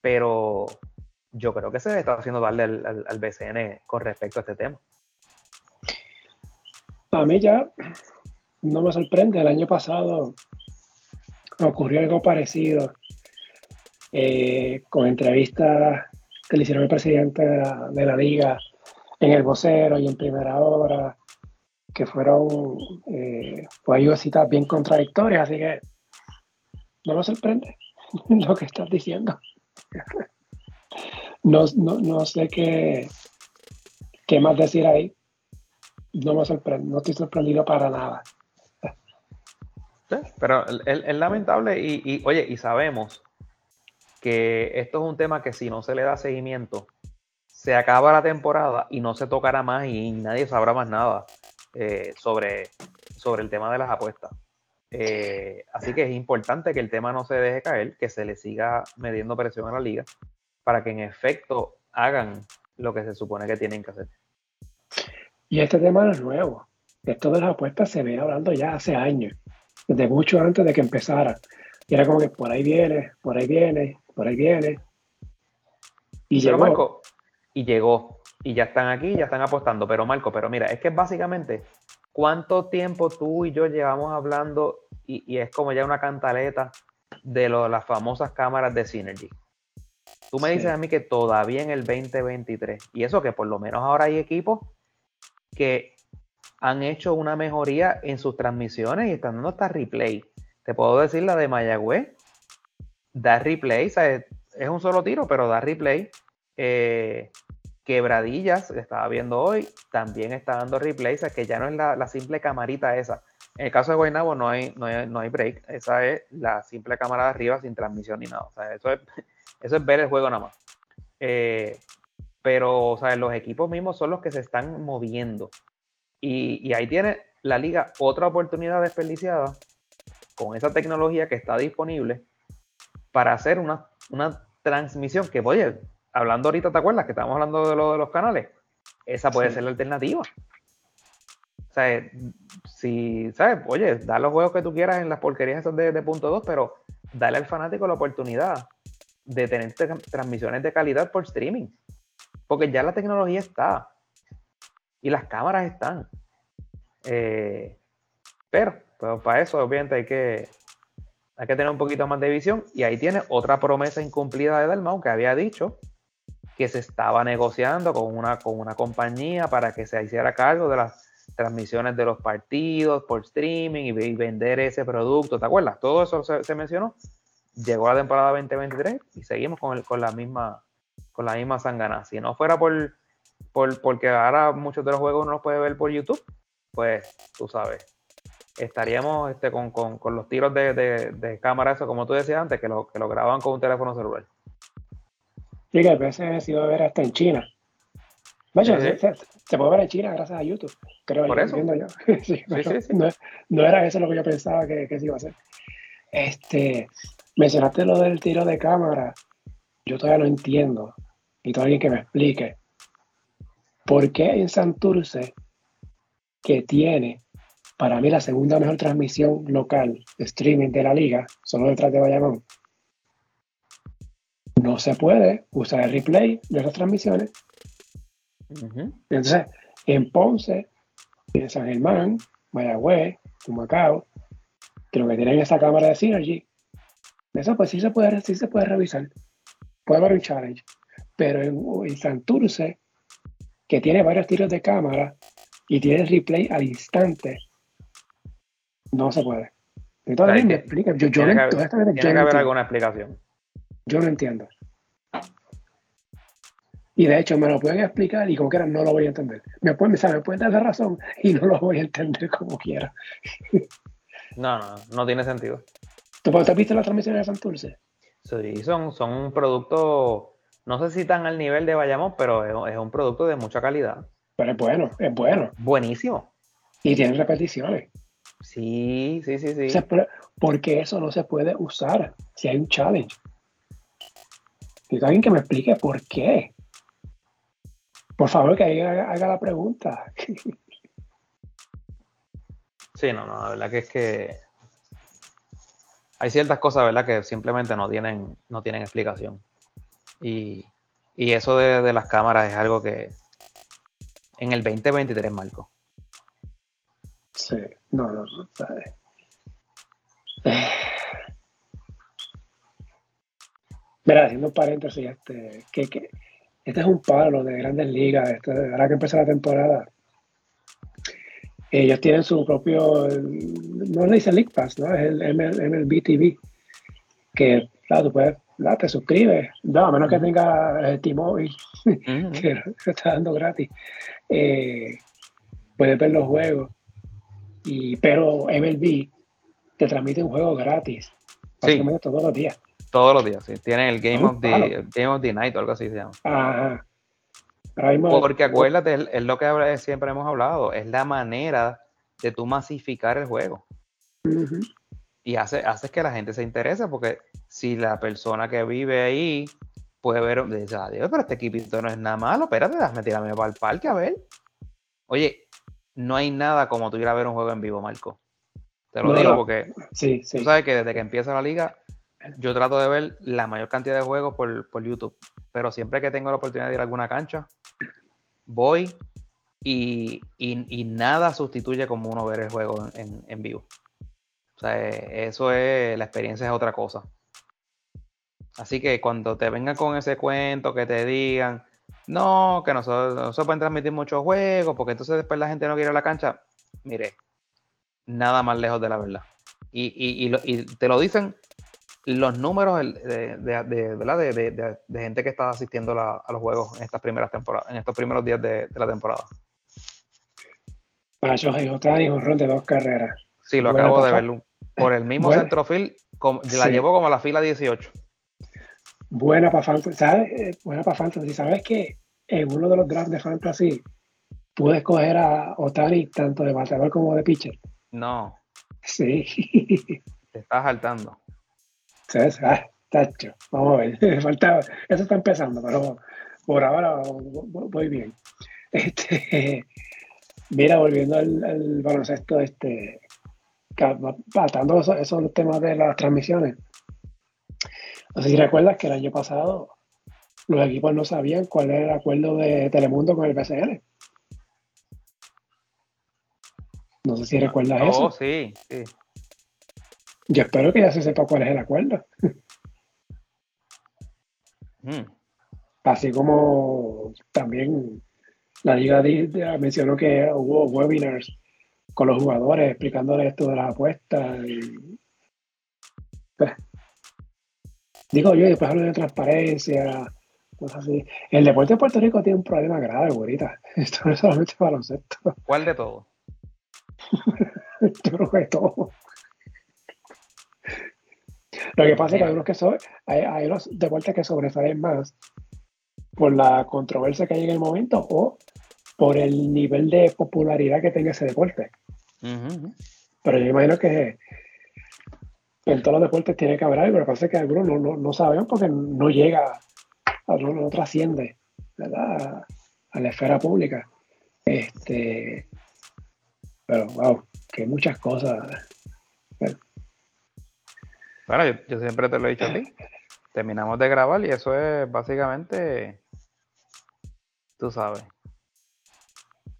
pero yo creo que se está haciendo darle al, BCN con respecto a este tema. A mí ya no me sorprende, el año pasado ocurrió algo parecido eh, con entrevistas que le hicieron el presidente de la, liga en el vocero y en primera hora, que fueron, eh, pues citas bien contradictorias, así que no me sorprende lo que estás diciendo. No, sé qué, qué más decir ahí. No me sorprende, no estoy sorprendido para nada. pero es, lamentable y, oye, y sabemos que esto es un tema que si no se le da seguimiento, se acaba la temporada y no se tocará más y nadie sabrá más nada eh, sobre, sobre el tema de las apuestas. Eh, así que es importante que el tema no se deje caer, que se le siga mediendo presión a la liga para que en efecto hagan lo que se supone que tienen que hacer. Y este tema no es nuevo. Esto de las apuestas se ve hablando ya hace años, desde mucho antes de que empezara. Y era como que por ahí viene, por ahí viene, por ahí viene. Y llegó. Marco, y llegó. Y ya están aquí, ya están apostando. Pero Marco, pero mira, es que básicamente ¿Cuánto tiempo tú y yo llevamos hablando y, es como ya una cantaleta de las famosas cámaras de Synergy? Tú me dices a mí que todavía en el 2023, y eso que por lo menos ahora hay equipos que han hecho una mejoría en sus transmisiones y están dando hasta replay. Te puedo decir la de Mayagüez, da replay, es un solo tiro, pero da replay. Eh, Quebradillas, que estaba viendo hoy, también está dando replays, que ya no es la, simple camarita esa. En el caso de Guaynabo no hay, no hay, break, esa es la simple cámara de arriba sin transmisión ni nada. O sea, eso es, eso es ver el juego nada más. Eh, pero o sea, los equipos mismos son los que se están moviendo. Y, ahí tiene la liga otra oportunidad desperdiciada con esa tecnología que está disponible para hacer una, transmisión que, oye, hablando ahorita, ¿te acuerdas que estábamos hablando de lo de los canales? Esa puede ser la alternativa. O sea, si, ¿sabes? Oye, da los juegos que tú quieras en las porquerías esas de, de punto 2, pero dale al fanático la oportunidad de tener transmisiones de calidad por streaming. Porque ya la tecnología está. Y las cámaras están. Eh, pero, pues, para eso, obviamente, hay que, hay que tener un poquito más de visión. Y ahí tiene otra promesa incumplida de Dalmau que había dicho que se estaba negociando con una, con una compañía para que se hiciera cargo de las transmisiones de los partidos por streaming y, vender ese producto. ¿Te acuerdas? Todo eso se, mencionó. Llegó la temporada 2023 y seguimos con, el, con la misma con la misma sangana. Si no fuera por, por porque ahora muchos de los juegos uno los puede ver por YouTube, pues tú sabes, estaríamos este, con, los tiros de, cámara, eso como tú decías antes, que lo, que lo graban con un teléfono celular. Sí, que a veces se iba a ver hasta en China. se, puede ver en China gracias a YouTube, creo Por eso. no, era eso lo que yo pensaba que, que se iba a hacer. Este, mencionaste lo del tiro de cámara. Yo todavía no entiendo y alguien que me explique por qué en Santurce, que tiene para mí la segunda mejor transmisión local de streaming de la liga, solo detrás de Bayamón, no se puede usar el replay de las transmisiones. Entonces, en Ponce, en San Germán, Mayagüez, Humacao, creo que tienen esa cámara de Synergy. Eso pues sí se puede, sí se puede revisar. Puede haber un challenge pero en, Santurce, que tiene varios tiros de cámara y tiene replay al instante, no se puede. Entonces, me explica. Yo, yo tiene que, haber, tiene que haber alguna explicación. Yo no entiendo. Y de hecho me lo pueden explicar y como quieran no lo voy a entender. Me pueden, me pueden dar la razón y no lo voy a entender como quiera. No, no, no tiene sentido. ¿Tú, has visto las transmisiones de Santurce? Sí, son, son un producto no sé si están al nivel de Bayamón, pero es, un producto de mucha calidad. Pero es bueno, es bueno. Buenísimo. Y tiene repeticiones. Sí, sí, sí, sí. porque eso no se puede usar si hay un challenge. Y alguien que me explique por qué. Por favor, que haga, haga la pregunta. Sí, no, no, la verdad que es que hay ciertas cosas, ¿verdad? Que simplemente no tienen, no tienen explicación. Y, eso de, las cámaras es algo que en el 2023, Marco. Sí, no, no, no. Mira, haciendo un paréntesis, este, que, que, este es un palo de grandes ligas. Este, ahora que empezó la temporada, ellos tienen su propio, no le dice League Pass, ¿no? Es el MLB TV, que, claro, tú puedes te suscribes, no, a menos que tenga el T-Mobile, que está dando gratis. Eh, puedes ver los juegos, y, pero MLB te transmite un juego gratis, básicamente todos los días. Todos los días, sí. Tienen el Game, of, the, Game of the Night o algo así se llama. Ajá. Porque acuérdate, es, lo que siempre hemos hablado, es la manera de tú masificar el juego. Y hace, hace que la gente se interese, porque si la persona que vive ahí puede ver, dice, adiós, pero este equipito no es nada malo, espérate, déjame tirarme para el parque a ver. Oye, no hay nada como tú ir a ver un juego en vivo, Marco. Te lo digo porque sí, sí. tú sabes que desde que empieza la liga, yo trato de ver la mayor cantidad de juegos por, YouTube. Pero siempre que tengo la oportunidad de ir a alguna cancha, voy y, nada sustituye como uno ver el juego en, en vivo. O sea, eso es, la experiencia es otra cosa. Así que cuando te vengan con ese cuento, que te digan, no, que no se, pueden transmitir muchos juegos, porque entonces después la gente no quiere ir a la cancha, mire, nada más lejos de la verdad. Y, te lo dicen los números de, de, gente que está asistiendo a los juegos en estas primeras temporadas, en estos primeros días de, la temporada. Para Shohei Otani, un rol de dos carreras. Sí, lo acabo de ver. Por el mismo centrofil, la llevo como a la fila 18 buena para fantasy, ¿sabes? Eh, buena para fantasy. ¿Sabes qué? en uno de los drafts de fantasy pude escoger a Otani tanto de bateador como de pitcher. No. Sí. Te estás saltando. Sí, ah, tacho. Vamos a ver. Falta, eso está empezando, pero por ahora voy bien. Este, mira, volviendo al, baloncesto, este, tratando esos, esos temas de las transmisiones. No sé si recuerdas que el año pasado los equipos no sabían cuál era el acuerdo de Telemundo con el BCN. No sé si recuerdas oh, eso. sí, sí. Yo espero que ya se sepa cuál es el acuerdo. Mm. Así como también la liga mencionó que hubo webinars con los jugadores explicándoles esto de las apuestas. Pues, digo yo, después hablo de transparencia, cosas así. El deporte de Puerto Rico tiene un problema grave, güerita. Esto no es solamente baloncesto. ¿Cuál de todo? yo creo que todo. Lo que pasa es que hay unos, que so, hay, hay unos deportes que sobresalen más por la controversia que hay en el momento o por el nivel de popularidad que tenga ese deporte. Pero yo imagino que en todos los deportes tiene que haber algo. Lo que pasa es que algunos no, no, no sabemos porque no llega, no, no trasciende ¿verdad? a la esfera pública. Este, pero wow, que muchas cosas. Bueno, yo, siempre te lo he dicho a ti. Terminamos de grabar y eso es básicamente, tú sabes.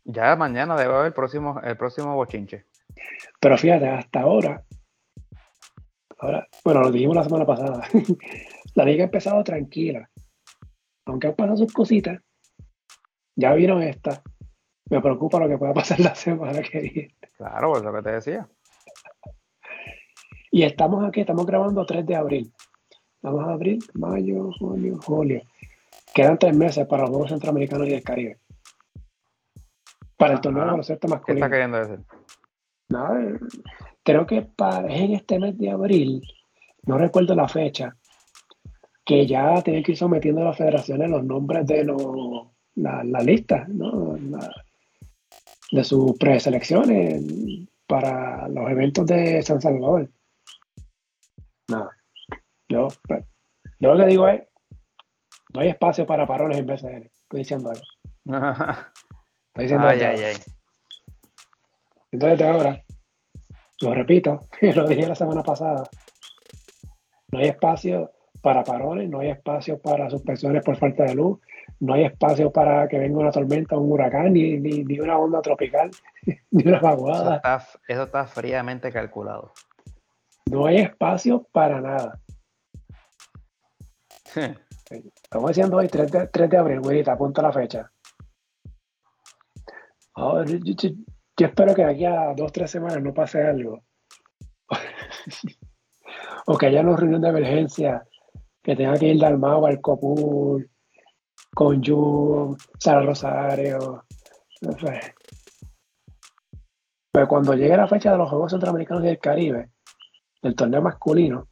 Ya mañana debe haber el próximo, el próximo bochinche. Pero fíjate, hasta ahora, ahora, bueno, lo dijimos la semana pasada, la liga ha empezado tranquila. Aunque han pasado sus cositas, ya vieron esta. Me preocupa lo que pueda pasar la semana que viene. Claro, pues lo que te decía. Y estamos aquí, estamos grabando 3 de abril. Vamos a abril, mayo, junio, julio. Quedan tres meses para los Juegos Centroamericanos y del Caribe. Para el torneo de baloncesto masculino. ¿Qué está queriendo decir? No, creo que para, en este mes de abril, no recuerdo la fecha, que ya tienen que ir sometiendo a las federaciones los nombres de los, la, la lista, ¿no? de sus preselecciones para los eventos de San Salvador. No, yo, yo lo que digo es, no hay espacio para parones en BCN. Estoy diciendo eso. Estoy diciendo ay, ay, ay. Entonces ahora, lo repito, lo dije la semana pasada, no hay espacio para parones, no hay espacio para suspensiones por falta de luz, no hay espacio para que venga una tormenta, un huracán, ni, ni, una onda tropical, ni una vaguada. eso está fríamente calculado. No hay espacio para nada. Estamos diciendo hoy 3 de, 3 de abril, güerita, apunta la fecha. yo, espero que de aquí a dos o tres semanas no pase algo. o que haya una reunión de emergencia, que tenga que ir Dalmao al Copul, con Jun, Sara Rosario, no sé. Pero cuando llegue la fecha de los Juegos Centroamericanos y del Caribe, el torneo masculino,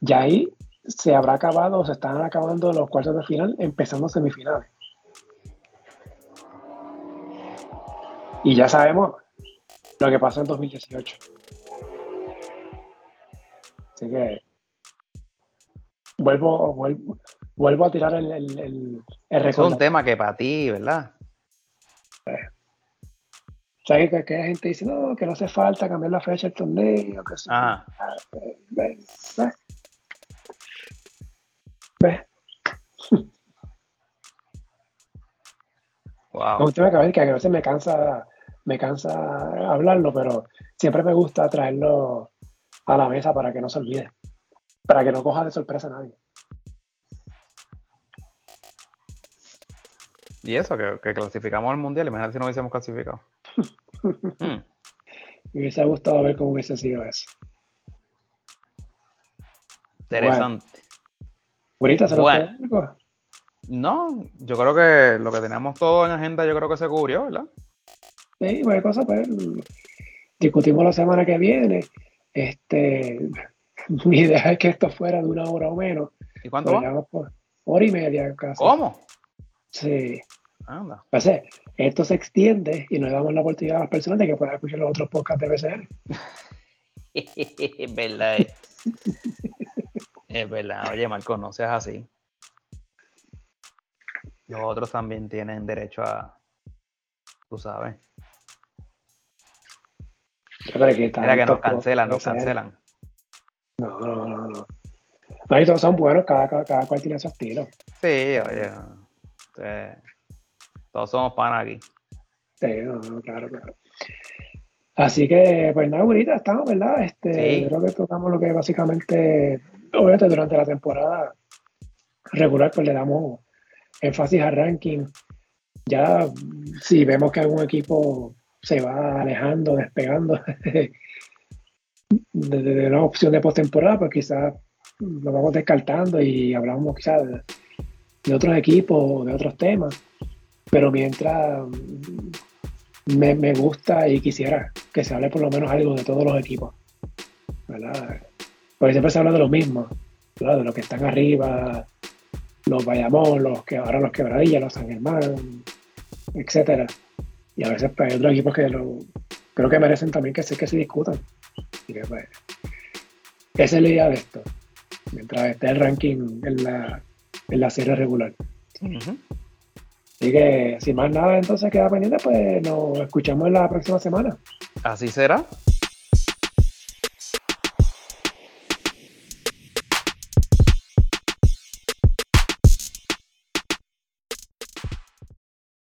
ya ahí se habrá acabado, se están acabando los cuartos de final, empezando semifinales. Y ya sabemos lo que pasó en 2018. Así que vuelvo, vuelvo, vuelvo a tirar el, el, el, Es un tema que para ti, ¿verdad? O sea, que, que, gente dice, no, que no hace falta cambiar la fecha del torneo, que. Ah. ¿Ves? ¿Ves? Wow. Gusta que, que a veces me cansa, me cansa hablarlo, pero siempre me gusta traerlo a la mesa para que no se olvide, para que no coja de sorpresa a nadie. Y eso, que, que clasificamos al mundial, imagínate si no hubiésemos clasificado. Me hubiese gustado ver cómo hubiese sido eso. Interesante. Ahorita se lo No, yo creo que lo que teníamos todo en agenda, yo creo que se cubrió, ¿verdad? Sí, cualquier cosa, pues discutimos la semana que viene. Este, mi idea es que esto fuera de una hora o menos. ¿Y cuánto va? Por hora y media casi. ¿Cómo? Sí. Anda. Eh, esto se extiende y nos damos la oportunidad a las personas de que puedan escuchar los otros podcasts de BCN. es verdad. Es verdad. Oye, Marco, no seas así. Los otros también tienen derecho a, tú sabes. Mira que nos cancelan, nos cancelan. No, no, no, no. No, y todos son buenos, cada, cada, cual tiene su estilo. Sí, oye. Todos somos panas aquí. Sí, no, no, claro, claro. Así que, pues nada, ahorita estamos, ¿verdad? Este, Creo que tocamos lo que básicamente, obviamente durante la temporada regular, pues le damos énfasis al ranking. Ya si vemos que algún equipo se va alejando, despegando de, de, una opción de postemporada, pues quizás lo vamos descartando y hablamos quizás de, otros equipos, de otros temas. Pero mientras me, me, gusta y quisiera que se hable por lo menos algo de todos los equipos. ¿verdad? Porque siempre se habla de lo mismo, de los que están arriba, los Bayamón, los que ahora los Quebradillas, los San Germán, etcétera. Y a veces pues, hay otros equipos que lo, creo que merecen también que se, que se discutan. Pues, esa es la idea de esto. Mientras esté el ranking en la, en la serie regular. Así que, sin más nada, entonces queda pendiente, pues nos escuchamos la próxima semana. Así será.